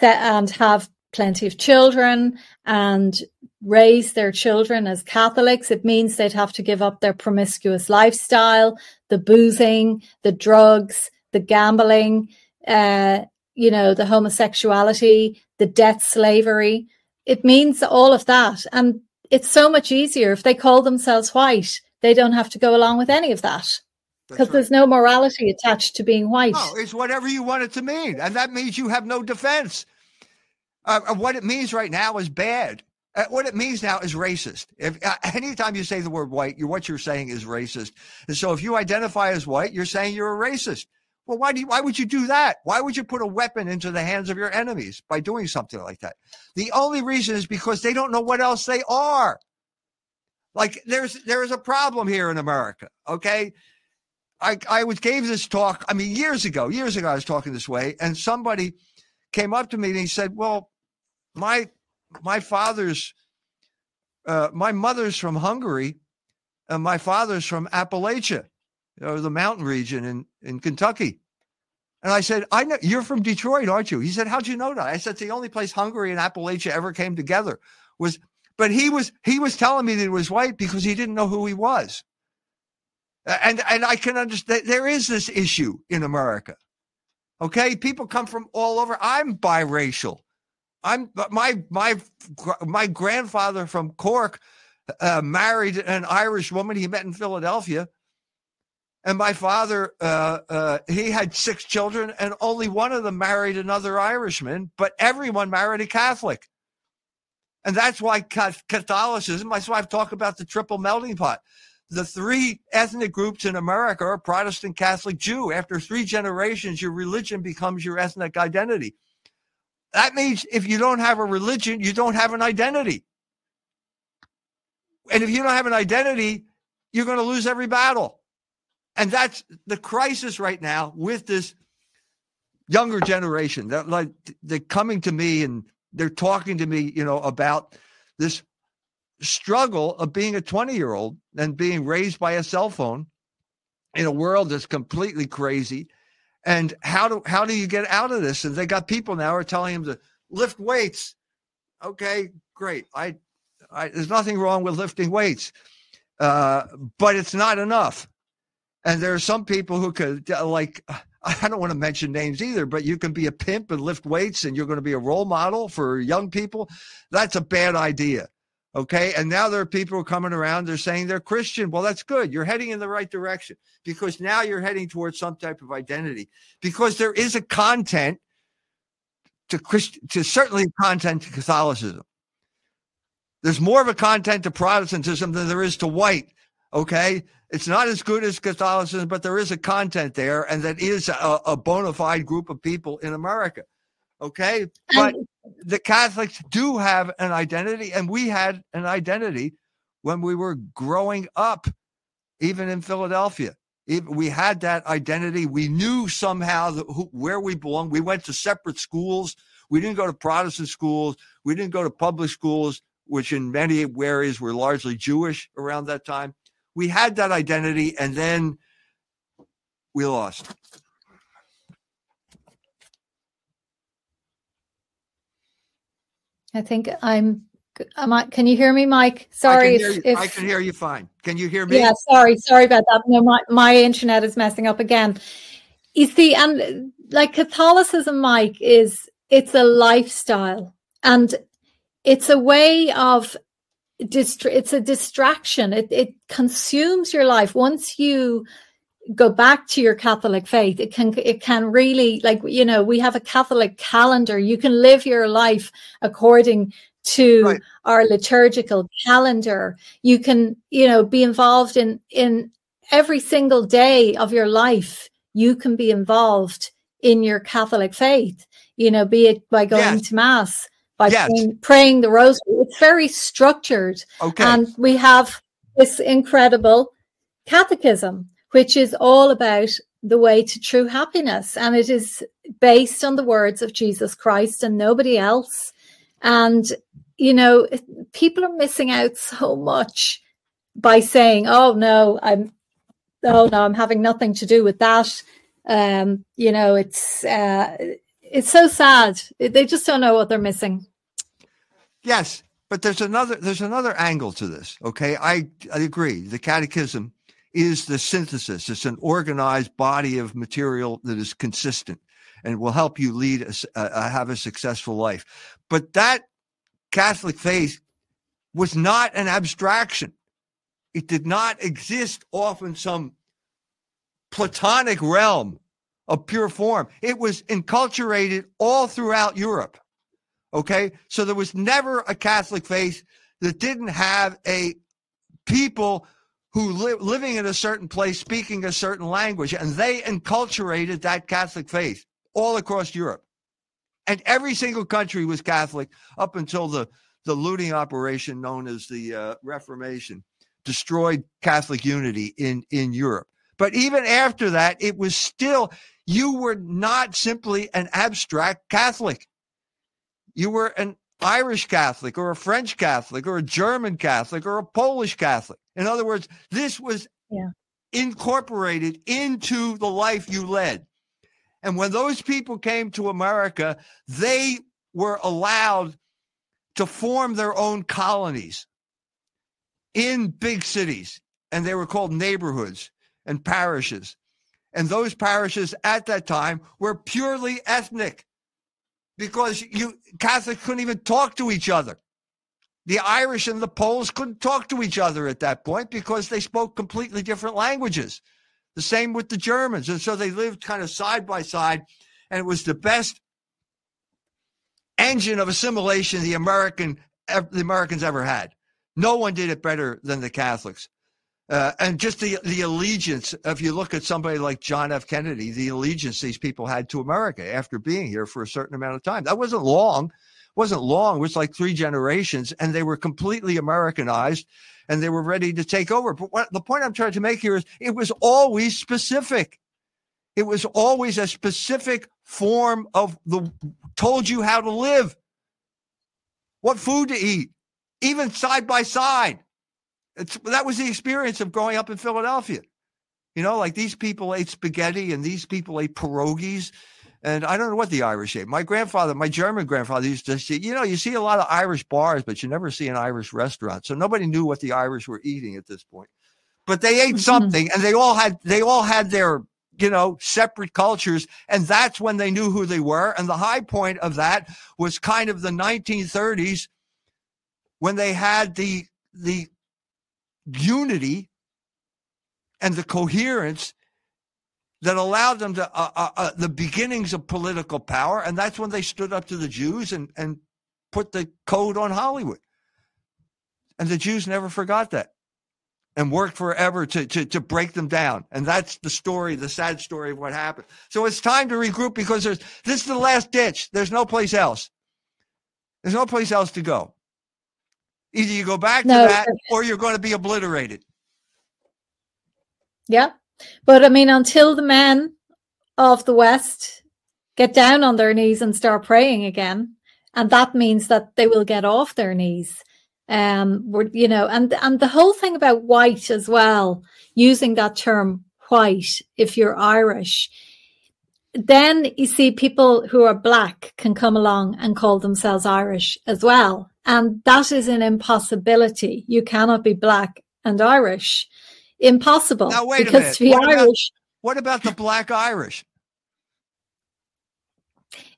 and have plenty of children and raise their children as Catholics. It means they'd have to give up their promiscuous lifestyle, the boozing, the drugs, the gambling, uh, you know, the homosexuality, the debt slavery. It means all of that. And it's so much easier if they call themselves white. They don't have to go along with any of that because right. there's no morality attached to being white. No, it's whatever you want it to mean. And that means you have no defense. Uh, uh, what it means right now is bad. Uh, what it means now is racist. If uh, (laughs) anytime you say the word white, you what you're saying is racist. And so if you identify as white, you're saying you're a racist. Well, why do you, why would you do that? Why would you put a weapon into the hands of your enemies by doing something like that? The only reason is because they don't know what else they are. Like there's there is a problem here in America. Okay, I I was gave this talk. I mean, years ago, years ago, I was talking this way, and somebody came up to me and he said, "Well, my my father's uh, my mother's from Hungary, and my father's from Appalachia, you know, the mountain region in in Kentucky." And I said, "I know you're from Detroit, aren't you?" He said, "How'd you know that?" I said, the only place Hungary and Appalachia ever came together was." But he was he was telling me that he was white because he didn't know who he was. And and I can understand there is this issue in America. Okay, people come from all over. I'm biracial. I'm my my my grandfather from Cork uh, married an Irish woman he met in Philadelphia, and my father uh, uh, he had six children, and only one of them married another Irishman, but everyone married a Catholic, and that's why Catholicism. That's why I've talked about the triple melting pot the three ethnic groups in America are Protestant, Catholic, Jew. After three generations, your religion becomes your ethnic identity. That means if you don't have a religion, you don't have an identity. And if you don't have an identity, you're going to lose every battle. And that's the crisis right now with this younger generation. That like they're coming to me and they're talking to me, you know, about this struggle of being a 20 year old and being raised by a cell phone in a world that's completely crazy and how do how do you get out of this and they got people now are telling them to lift weights okay great i, I there's nothing wrong with lifting weights uh, but it's not enough and there are some people who could uh, like (laughs) I don't want to mention names either, but you can be a pimp and lift weights and you're going to be a role model for young people. That's a bad idea. Okay. And now there are people coming around. They're saying they're Christian. Well, that's good. You're heading in the right direction because now you're heading towards some type of identity because there is a content to Christ, to certainly content to Catholicism. There's more of a content to Protestantism than there is to white. Okay. It's not as good as Catholicism, but there is a content there, and that is a, a bona fide group of people in America. Okay. But the Catholics do have an identity, and we had an identity when we were growing up, even in Philadelphia. We had that identity. We knew somehow that who, where we belong. We went to separate schools. We didn't go to Protestant schools. We didn't go to public schools, which in many areas were largely Jewish around that time. We had that identity, and then we lost. I think I'm. Am I, can you hear me, Mike? Sorry, I can, if, if, I can hear you fine. Can you hear me? Yeah, sorry, sorry about that. No, my my internet is messing up again. You see, and like Catholicism, Mike, is it's a lifestyle, and it's a way of dist- It's a distraction. It it consumes your life. Once you go back to your catholic faith. It can it can really like you know we have a catholic calendar. You can live your life according to right. our liturgical calendar. You can you know be involved in in every single day of your life you can be involved in your catholic faith you know be it by going yes. to mass by yes. praying, praying the rosary. It's very structured. Okay. And we have this incredible catechism which is all about the way to true happiness. And it is based on the words of Jesus Christ and nobody else. And, you know, people are missing out so much by saying, oh, no, I'm, oh, no, I'm having nothing to do with that. Um, you know, it's, uh, it's so sad. They just don't know what they're missing. Yes, but there's another there's another angle to this. Okay, I I agree. The Catechism is the synthesis. It's an organized body of material that is consistent and will help you lead a, uh, have a successful life. But that Catholic faith was not an abstraction. It did not exist off in some platonic realm of pure form. It was enculturated all throughout Europe. Okay. So there was never a Catholic faith that didn't have a people who li- living in a certain place, speaking a certain language, and they enculturated that Catholic faith all across Europe. And every single country was Catholic up until the, the looting operation known as the uh, Reformation destroyed Catholic unity in, in Europe. But even after that, it was still, you were not simply an abstract Catholic. You were an Irish Catholic or a French Catholic or a German Catholic or a Polish Catholic. In other words, this was yeah. incorporated into the life you led. And when those people came to America, they were allowed to form their own colonies in big cities, and they were called neighborhoods and parishes. And those parishes at that time were purely ethnic because you Catholics couldn't even talk to each other. The Irish and the Poles couldn't talk to each other at that point because they spoke completely different languages. The same with the Germans. And so they lived kind of side by side. And it was the best engine of assimilation the American the Americans ever had. No one did it better than the Catholics. Uh, and just the the allegiance. If you look at somebody like John F. Kennedy, the allegiance these people had to America after being here for a certain amount of time. That wasn't long wasn't long. It was like three generations, and they were completely Americanized, and they were ready to take over. But what, the point I'm trying to make here is, it was always specific. It was always a specific form of the told you how to live, what food to eat, even side by side. It's, that was the experience of growing up in Philadelphia. You know, like these people ate spaghetti and these people ate pierogies and I don't know what the Irish ate. My grandfather, my German grandfather used to say, you know, you see a lot of Irish bars, but you never see an Irish restaurant. So nobody knew what the Irish were eating at this point. But they ate mm-hmm. something and they all had they all had their, you know, separate cultures. And that's when they knew who they were. And the high point of that was kind of the 1930s when they had the the unity and the coherence that allowed them to uh, uh, uh, the beginnings of political power, and that's when they stood up to the Jews and and put the code on Hollywood. And the Jews never forgot that. and worked forever to, to, to break them down. And that's the story, the sad story of what happened. So it's time to regroup because there's, this is the last ditch. There's no place else. There's no place else to go. Either you go back No, to that or you're going to be obliterated. Yeah. But I mean, until the men of the West get down on their knees and start praying again, and that means that they will get off their knees. Um, you know, and and the whole thing about white as well, using that term white if you're Irish, then you see people who are black can come along and call themselves Irish as well. And that is an impossibility. You cannot be black and Irish. Impossible. Now, wait a minute. to be What about- Irish, What about the black Irish?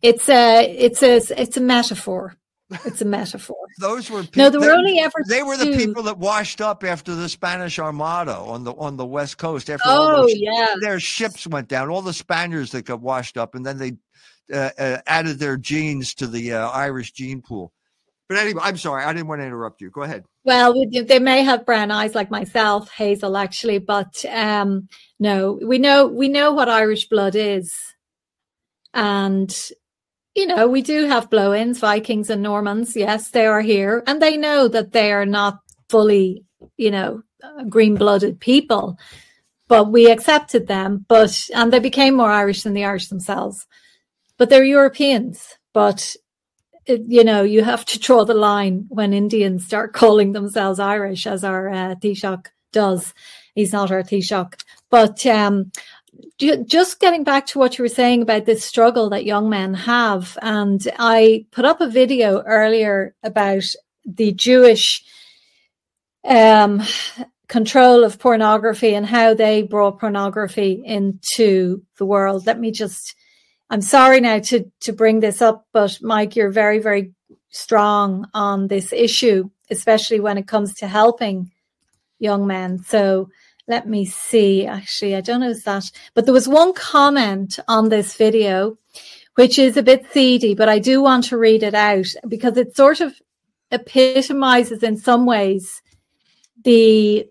it's a it's a it's a metaphor. It's a metaphor. (laughs) Those were No, there were only ever They were the two. people that washed up after the Spanish Armada on the on the west coast. After Oh those, yeah. their ships went down, all the Spaniards that got washed up, and then they uh, uh, added their genes to the uh, Irish gene pool. But anyway, I'm sorry, I didn't want to interrupt you. Go ahead. Well, they may have brown eyes like myself, Hazel, actually, but um, no, we know we know what Irish blood is, and you know we do have blow-ins, Vikings and Normans. Yes, they are here, and they know that they are not fully, you know, green-blooded people, but we accepted them. But and they became more Irish than the Irish themselves, but they're Europeans. But you know, you have to draw the line when Indians start (laughs) calling themselves Irish, as our uh, Taoiseach does. He's not our Taoiseach. But um, just getting back to what you were saying about this struggle that young men have, and I put up a video earlier about the Jewish um, control of pornography and how they brought pornography into the world. Let me just I'm sorry now to to bring this up, but Mike, you're very very strong on this issue, especially when it comes to helping young men. So let me see. Actually, I don't know is that, but there was one comment on this video which is a bit seedy, but I do want to read it out because it sort of epitomizes in some ways the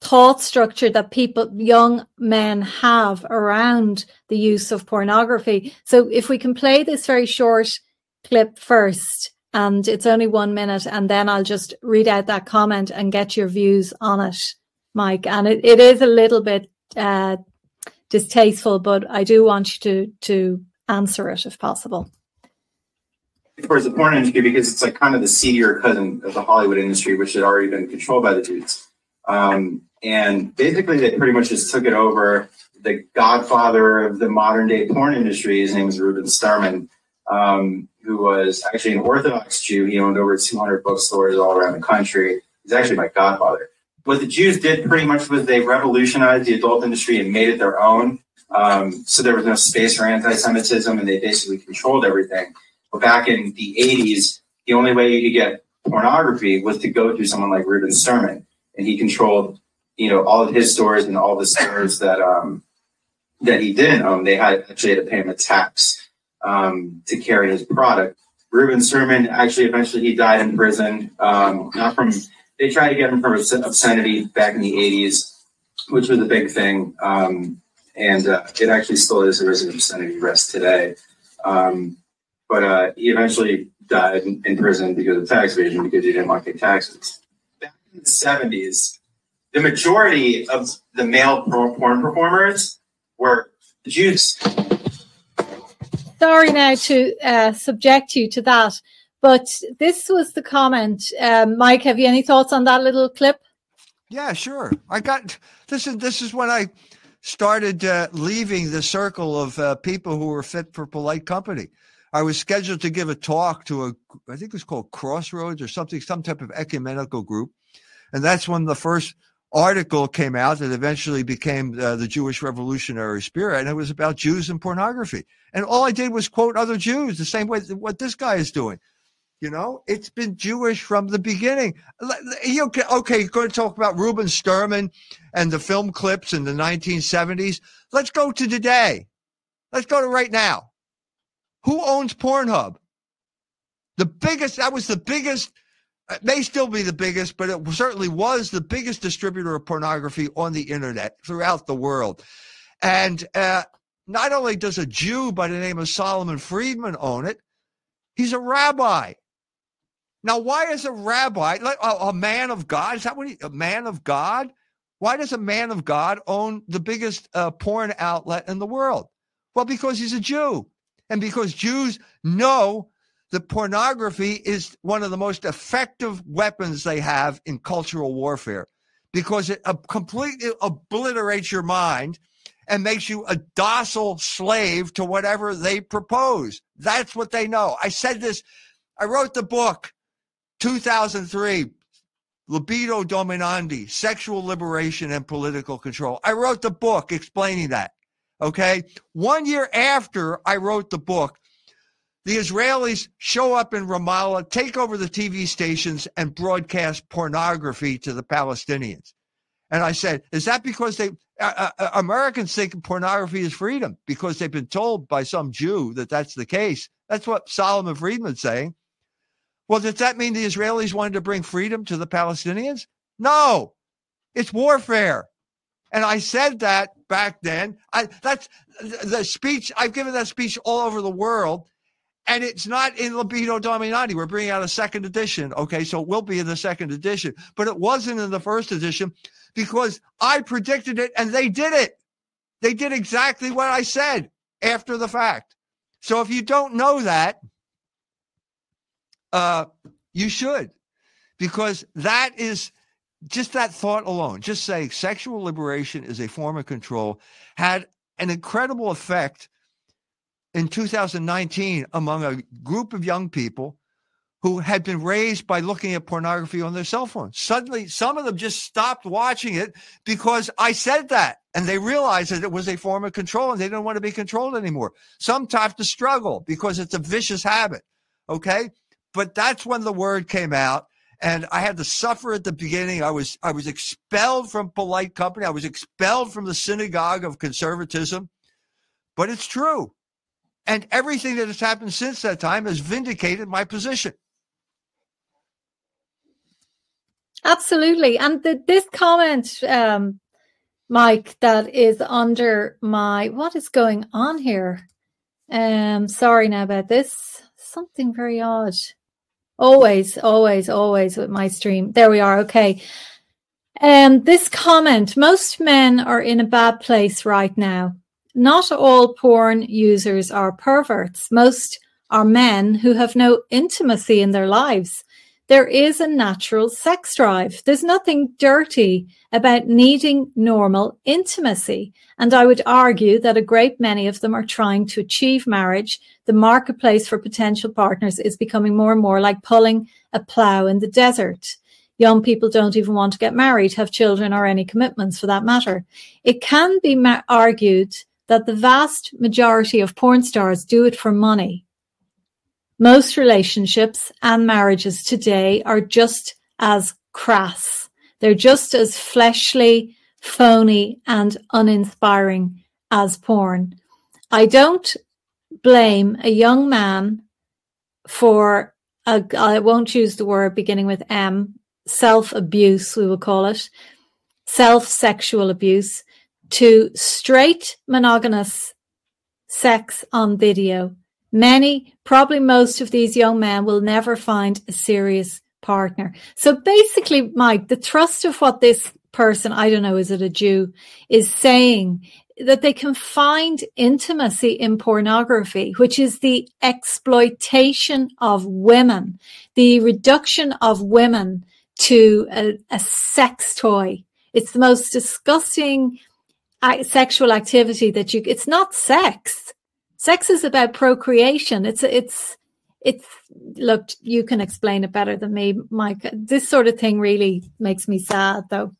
thought structure that people, young men have around the use of pornography. So if we can play this very short clip first, and it's only one minute, and then I'll just read out that comment and get your views on it, Mike. And it, it is a little bit uh, distasteful, but I do want you to to answer it if possible. towards the porn industry because it's like kind of the seedier cousin of the Hollywood industry, which had already been controlled by the dudes. Um, and basically, they pretty much just took it over. The godfather of the modern day porn industry, his name is Ruben Sturman, um, who was actually an Orthodox Jew. He owned over 200 bookstores all around the country. He's actually my godfather. What the Jews did pretty much was they revolutionized the adult industry and made it their own. Um, so there was no space for anti-Semitism, and they basically controlled everything. But back in the 80s, the only way you could get pornography was to go through someone like Ruben Sturman, and he controlled, you know, all of his stores and all the stores that um, that he didn't own. They had actually had to pay him a tax um, to carry his product. Ruben Sturman actually eventually he died in prison, um, not from. They tried to get him for obscenity back in the 80s, which was a big thing. Um, and uh, it actually still is. There is an obscenity arrest today. Um, but uh, he eventually died in, in prison because of tax evasion because he didn't want to pay taxes. Back in the 70s, the majority of the male porn performers were Jews. Sorry now to uh, subject you to that, but this was the comment. Um, Mike, have you any thoughts on that little clip? Yeah, sure. I got this is this is when I started uh, leaving the circle of uh, people who were fit for polite company. I was scheduled to give a talk to a I think it was called Crossroads or something, some type of ecumenical group, and that's when the first article came out that eventually became uh, the Jewish Revolutionary Spirit, and it was about Jews and pornography. And all I did was quote other Jews the same way what this guy is doing. You know, it's been Jewish from the beginning. Okay? Okay, you're going to talk about Ruben Sturman and the film clips in the 1970s. Let's go to today. Let's go to right now. Who owns Pornhub? The biggest. That was the biggest may still be the biggest, but it certainly was the biggest distributor of pornography on the internet throughout the world. And uh, not only does a Jew by the name of Solomon Friedman own it, he's a rabbi. Now, why is a rabbi, like a, a man of God, is that what he, a man of God? Why does a man of God own the biggest uh, porn outlet in the world? Well, because he's a Jew. And because Jews know that pornography is one of the most effective weapons they have in cultural warfare because it completely obliterates your mind and makes you a docile slave to whatever they propose. That's what they know. I said this, I wrote the book 2003 Libido Dominandi, Sexual Liberation and Political Control. I wrote the book explaining that. Okay. One year after I wrote the book, the Israelis show up in Ramallah, take over the TV stations, and broadcast pornography to the Palestinians. And I said, is that because they, uh, uh, Americans think pornography is freedom because they've been told by some Jew that that's the case? That's what Solomon Friedman's saying. Well, does that mean the Israelis wanted to bring freedom to the Palestinians? No, it's warfare. And I said that back then. I, that's the speech. I've given that speech all over the world. And it's not in Libido Dominandi. We're bringing out a second edition. Okay. So it will be in the second edition, but it wasn't in the first edition because I predicted it and they did it. They did exactly what I said after the fact. So if you don't know that, uh, you should, because that is just that thought alone. Just saying sexual liberation is a form of control had an incredible effect in 2019 among a group of young people who had been raised by looking at pornography on their cell phones. Suddenly, some of them just stopped watching it because I said that. And they realized that it was a form of control and they didn't want to be controlled anymore. Some have to struggle because it's a vicious habit. Okay but that's when the word came out and I had to suffer at the beginning. I was I was expelled from polite company. I was expelled from the synagogue of conservatism. But it's true. And everything that has happened since that time has vindicated my position. Absolutely. And the, this comment, um, Mike, that is under my what is going on here? Um, sorry now about this. Something very odd. Always, always, always with my stream. There we are. Okay. Um, this comment most men are in a bad place right now. Not all porn users are perverts. Most are men who have no intimacy in their lives there is a natural sex drive. There's nothing dirty about needing normal intimacy. And I would argue that a great many of them are trying to achieve marriage. The marketplace for potential partners is becoming more and more like pulling a plow in the desert. Young people don't even want to get married, have children, or any commitments for that matter. It can be ma- argued that the vast majority of porn stars do it for money most relationships and marriages today are just as crass. They're just as fleshly, phony, and uninspiring as porn. I don't blame a young man for, uh, I won't use the word beginning with M, self abuse, we will call it, self sexual abuse, to straight monogamous sex on video Many, probably most of these young men will never find a serious partner. So basically, Mike, the thrust of what this person, I don't know, is it a Jew, is saying that they can find intimacy in pornography, which is the exploitation of women, the reduction of women to a, a sex toy. It's the most disgusting sexual activity that you, it's not sex sex is about procreation. It's it's it's look, you can explain it better than me, Mike. This sort of thing really makes me sad, though.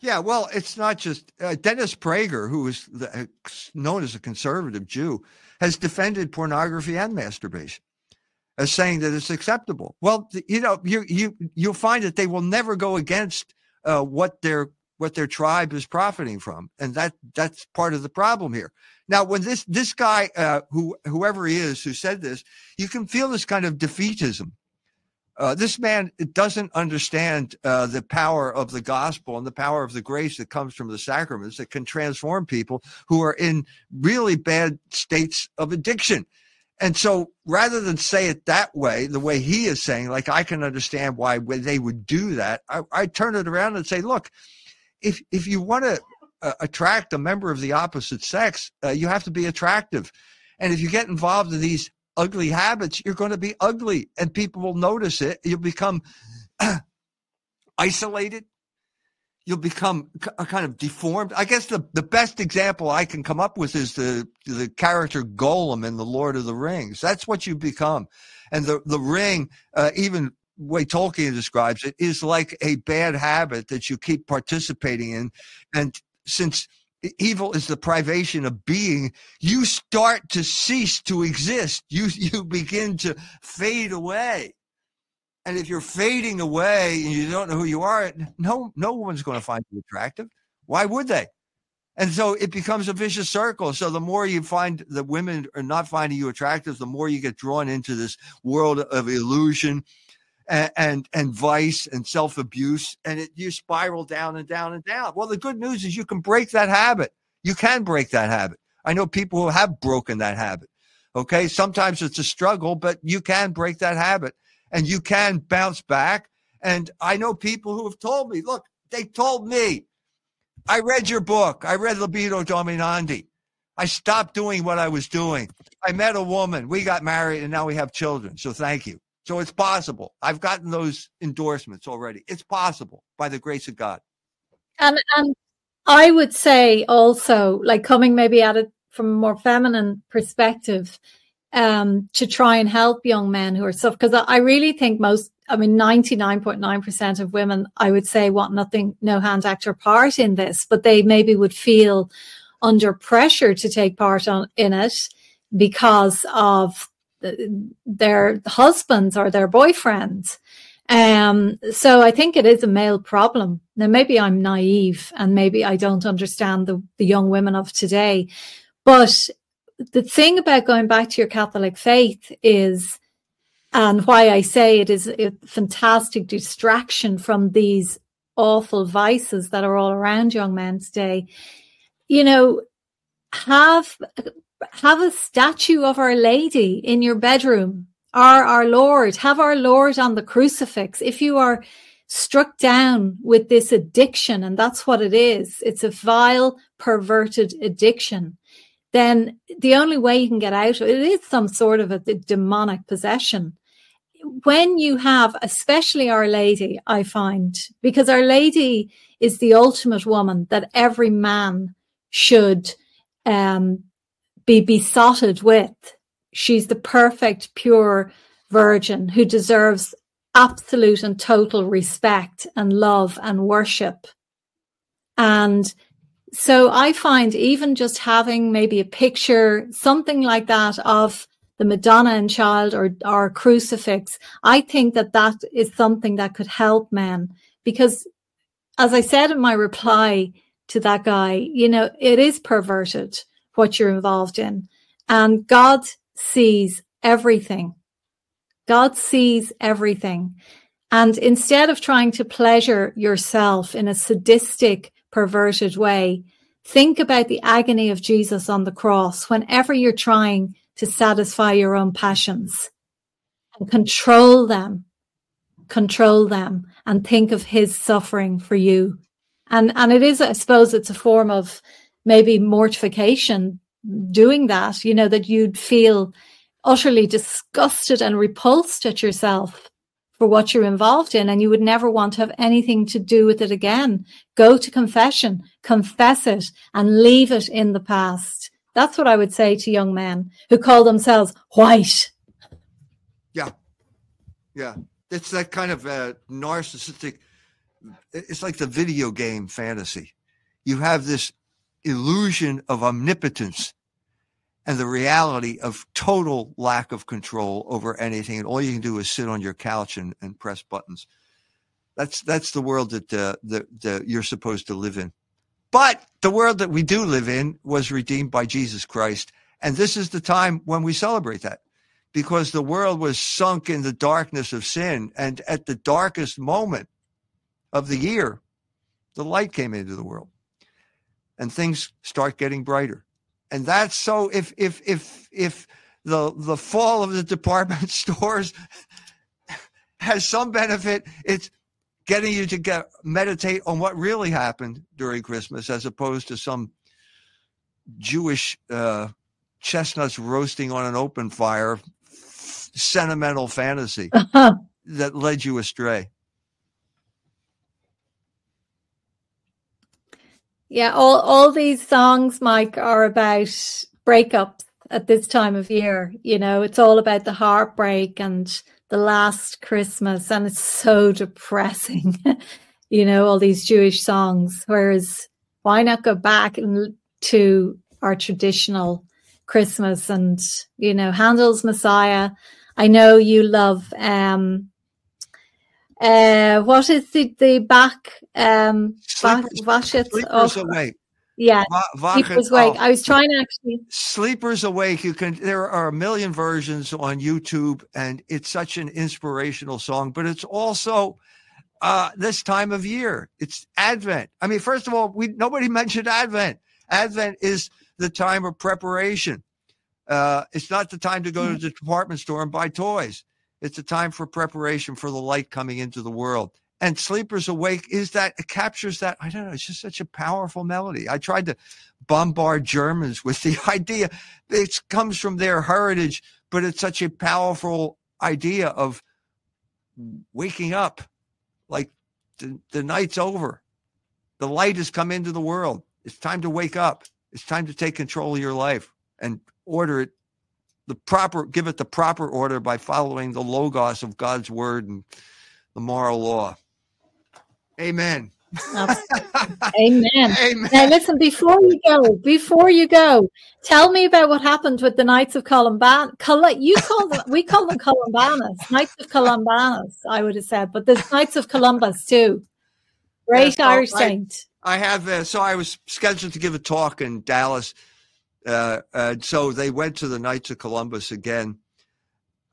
Yeah, well, it's not just uh, Dennis Prager, who is the, uh, known as a conservative Jew, has defended pornography and masturbation as saying that it's acceptable. Well, you know, you you you'll find that they will never go against uh, what their what their tribe is profiting from, and that that's part of the problem here. Now, when this this guy, uh, who whoever he is, who said this, you can feel this kind of defeatism Uh, this man doesn't understand uh, the power of the gospel and the power of the grace that comes from the sacraments that can transform people who are in really bad states of addiction. And so rather than say it that way, the way he is saying, like I can understand why they would do that, I, I turn it around and say, look, if if you want to uh, attract a member of the opposite sex, uh, you have to be attractive. And if you get involved in these ugly habits, you're going to be ugly and people will notice it. You'll become (clears throat) isolated. You'll become a kind of deformed. I guess the, the best example I can come up with is the the character Gollum in the Lord of the Rings. That's what you become, and the the ring, uh, even way Tolkien describes it, is like a bad habit that you keep participating in, and since evil is the privation of being you start to cease to exist. You (laughs) you begin to fade away. And if you're fading away and you don't know who you are no no one's going to find you attractive. Why would they? And so it becomes a vicious circle. So the more you find that women are not finding you attractive the more you get drawn into this world of illusion and and, vice and self abuse, and it, you spiral down and down and down. Well, the good news is you can break that habit. You can break that habit. I know people who have broken that habit. Okay, sometimes it's a struggle, but you can break that habit, and you can bounce back. And I know people who have told me, look, they told me, I read your book. I read Libido Dominandi. I stopped doing what I was doing. I met a woman. We got married and now we have children. So thank you. So it's possible. I've gotten those endorsements already. It's possible by the grace of God. And and I would say also, like coming maybe at it from a more feminine perspective, um, to try and help young men who are suffering. Because I really think most, I mean, 99.9% of women, I would say, want nothing, no hand, act, or part in this, but they maybe would feel under pressure to take part on, in it because of their husbands or their boyfriends. Um, so I think it is a male problem. Now, maybe I'm naive and maybe I don't understand the, the young women of today. But the thing about going back to your Catholic faith is, and why I say it is a fantastic distraction from these awful vices that are all around young men today. You know, have have a statue of Our Lady in your bedroom or our Lord. Have our Lord on the crucifix. If you are struck down with this addiction, and that's what it is, it's a vile, perverted addiction, then the only way you can get out of it is some sort of a demonic possession. When you have, especially Our Lady, I find, because Our Lady is the ultimate woman that every man should um, be besotted with. She's the perfect, pure virgin who deserves absolute and total respect and love and worship. And so I find even just having maybe a picture, something like that of the Madonna and child or, or crucifix, I think that that is something that could help men because as I said in my reply to that guy, you know, it is perverted what you're involved in. And God sees everything. God sees everything. And instead of trying to pleasure yourself in a sadistic, perverted way, think about the agony of Jesus on the cross whenever you're trying to satisfy your own passions and control them, control them and think of his suffering for you. And, and it is, I suppose it's a form of maybe mortification doing that, you know, that you'd feel utterly disgusted and repulsed at yourself for what you're involved in and you would never want to have anything to do with it again. Go to confession, confess it and leave it in the past. That's what I would say to young men who call themselves white. Yeah. Yeah. It's that kind of uh, narcissistic, it's like the video game fantasy. You have this illusion of omnipotence and the reality of total lack of control over anything. And all you can do is sit on your couch and, and press buttons. That's that's the world that uh, you're supposed to live in. But the world that we do live in was redeemed by Jesus Christ, and this is the time when we celebrate that. because the world was sunk in the darkness of sin. And at the darkest moment of the year, the light came into the world and things start getting brighter. And that's so if if if if the the fall of the department (laughs) stores has some benefit, it's getting you to get meditate on what really happened during Christmas as opposed to some Jewish uh, chestnuts roasting on an open fire sentimental fantasy (laughs) that led you astray. Yeah, all all these songs, Mike, are about breakups at this time of year. You know, it's all about the heartbreak and the last Christmas, and it's so (laughs) depressing. (laughs) you know, all these Jewish songs. Whereas, why not go back to our traditional Christmas and you know Handel's Messiah? I know you love um uh, what is the the Bach um Sleepers, Bach, sleepers awake. Yeah, Va- sleepers awake. I was trying to actually. Sleepers Awake. You can. There are a million versions on YouTube, and it's such an inspirational song. But it's also uh, this time of year. It's Advent. I mean, first of all, we nobody mentioned Advent. Advent is the time of preparation. Uh, it's not the time to go to the department store and buy toys. It's a time for preparation for the light coming into the world. And Sleepers Awake is that it captures that. I don't know. It's just such a powerful melody. I tried to bombard Germans (laughs) with the idea. It comes from their heritage, but it's such a powerful idea of waking up. Like the, the night's over. The light has come into the world. It's time to wake up. It's time to take control of your life and order it the proper give it the proper order by following the logos of God's word and the moral law. Amen. (laughs) Amen. Amen. Now, listen, before you go, before you go, tell me about what happened with the Knights of Columban. Col- you call them, we call them Columbanus, Knights of Columbanus, I would have said, but there's Knights of Columbus too. Great so Irish I- saint. I have uh, so I was scheduled to give a talk in Dallas. Uh, uh, so they went to the Knights of Columbus again.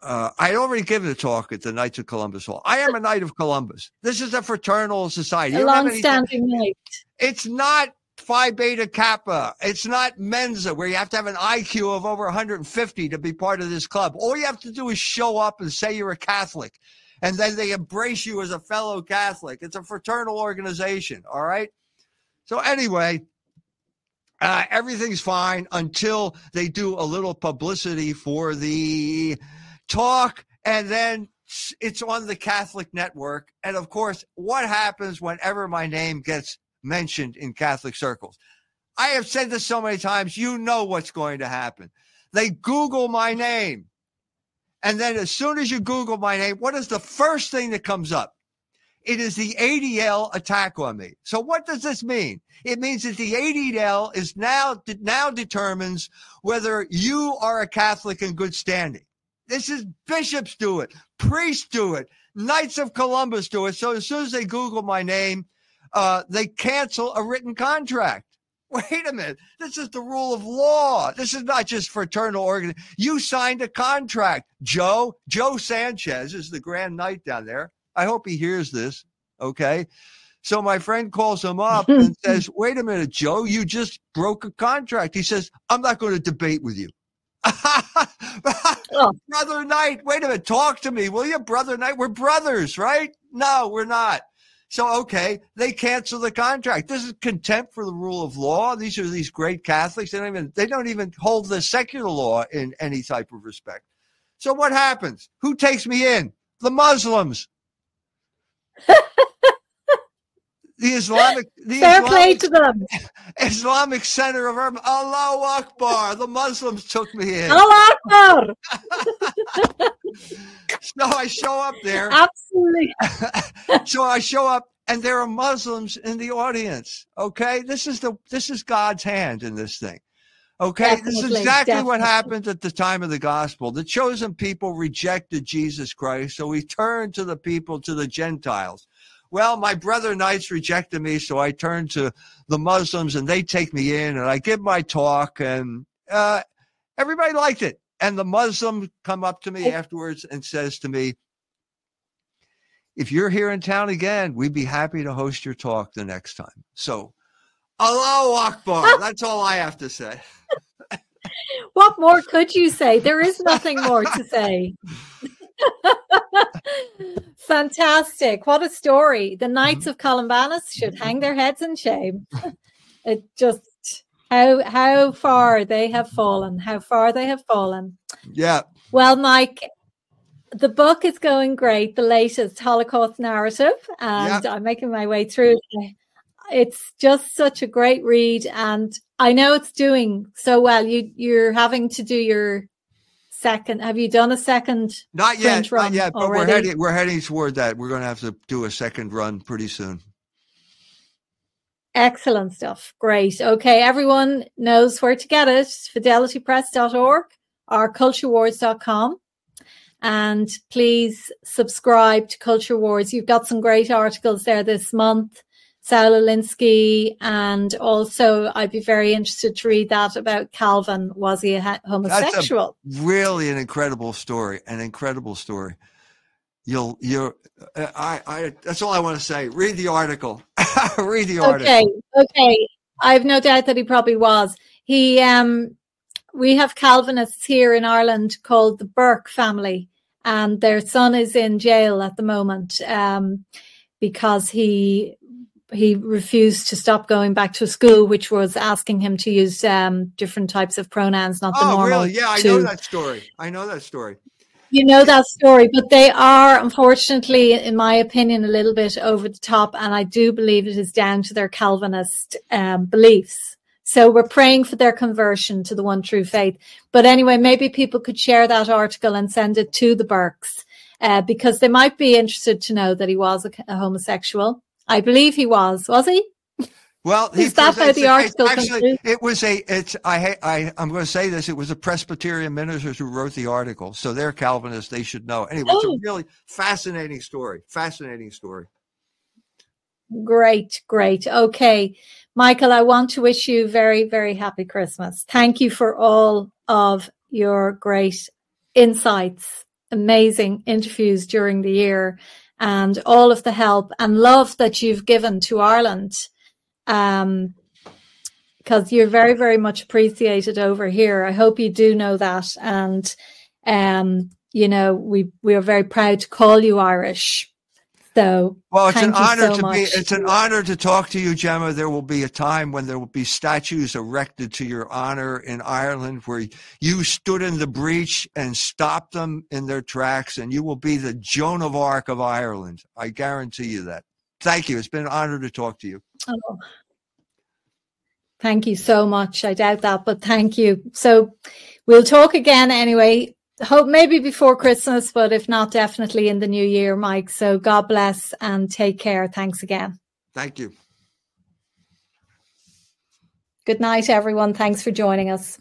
Uh, I had already given a talk at the Knights of Columbus Hall. I am a Knight of Columbus. This is a fraternal society. A You don't have any- long-standing knight. It's not Phi Beta Kappa. It's not Mensa, where you have to have an IQ of over 150 to be part of this club. All you have to do is show up and say you're a Catholic, and then they embrace you as a fellow Catholic. It's a fraternal organization. All right. So anyway, uh, everything's fine until they do a little publicity for the talk, and then it's on the Catholic network. And of course, what happens whenever my name gets mentioned in Catholic circles? I have said this so many times, you know what's going to happen. They Google my name. And then as soon as you Google my name, what is the first thing that comes up? It is the ADL attack on me. So what does this mean? It means that the ADL is now now determines whether you are a Catholic in good standing. This is bishops do it, priests do it, Knights of Columbus do it. So as soon as they Google my name, uh, they cancel a written contract. (laughs) Wait a minute. This is the rule of law. This is not just fraternal organ. You signed a contract. Joe, Joe Sanchez is the Grand Knight down there. I hope he hears this. Okay. So my friend calls him up (laughs) and says, Wait a minute, Joe, you just broke a contract. He says, I'm not going to debate with you. Oh. (laughs) Brother Knight, wait a minute, talk to me, will you, Brother Knight? We're brothers, right? No, we're not. So okay, they cancel the contract. This is contempt for the rule of law. These are these great Catholics. They don't even they don't even hold the secular law in any type of respect. So what happens? Who takes me in? The Muslims. The Islamic the Fair play to them. Islamic Center of Irving Allahu Akbar. The Muslims took me in. Allah Akbar. (laughs) So I show up there. Absolutely. (laughs) so I show up and there are Muslims in the audience. Okay. This is the this is God's hand in this thing. Okay. this is Definitely, exactly what happened at the time of the gospel. The chosen people rejected Jesus Christ, so he turned to the people, to the Gentiles. Well, my brother knights rejected me, so I turned to the Muslims and they take me in and I give my talk and uh, everybody liked it. and the Muslim come up to me afterwards and says to me, if you're here in town again, we'd be happy to host your talk the next time. So, Allahu Akbar. (laughs) That's all I have to say. what more could you say? There is nothing more to say. (laughs) Fantastic. What a story. The Knights mm-hmm. of Columbanus should hang their heads in shame. (laughs) it just how how far they have fallen, how far they have fallen. Yeah. Well, Mike, the book is going great, the latest Holocaust narrative, and I'm making my way through it. It's just such a great read, and I know it's doing so well. You you're having to do your second. Have you done a second? Not yet, not yet. But already? we're heading we're heading toward that. We're going to have to do a second run pretty soon. Excellent stuff. Great. Okay, everyone knows where to get it. Fidelitypress.org or culturewars.com. And please subscribe to Culture Wars. You've got some great articles there this month. Saul Alinsky, and also I'd be very interested to read that about Calvin. Was he a homosexual? Really an incredible story, an incredible story. You'll, you're, uh, I, I, that's all I want to say. Read the article. (laughs) read the article. Okay, okay. I have no doubt that he probably was. He, um, we have Calvinists here in Ireland called the Burke family, and their son is in jail at the moment um, because he he refused to stop going back to school, which was asking him to use um, different types of pronouns, not the oh, normal. Really? Yeah, I to, know that story. I know that story. You know that story, but they are, unfortunately, in my opinion, a little bit over the top, and I do believe it is down to their Calvinist um, beliefs. So we're praying for their conversion to the one true faith. But anyway, maybe people could share that article and send it to the Burkes uh, because they might be interested to know that he was a, a homosexual. I believe he was. Was he? Well, is that how the article actually? It was a. It's. I. I. I'm going to say this. It was a Presbyterian minister who wrote the article, so they're Calvinists. They should know. Anyway, oh. it's a oh. really fascinating story. Fascinating story. Great, great. Okay, Michael, I want to wish you very, very happy Christmas. Thank you for all of your great insights, amazing interviews during the year and all of the help and love that you've given to Ireland. Um, because you're very, very much appreciated over here. I hope you do know that. And, um, you know, we, we are very proud to call you Irish. So, well, it's an honor so to much. be. It's an honor to talk to you, Gemma. There will be a time when there will be statues erected to your honor in Ireland, where you stood in the breach and stopped them in their tracks, and you will be the Joan of Arc of Ireland. I guarantee you that. Thank you. It's been an honor to talk to you. Oh. Thank you so much. I doubt that, but thank you. So we'll talk again anyway hope maybe before Christmas, but if not, definitely in the new year, Mike. So God bless and take care. Thanks again. Thank you. Good night, everyone. Thanks for joining us.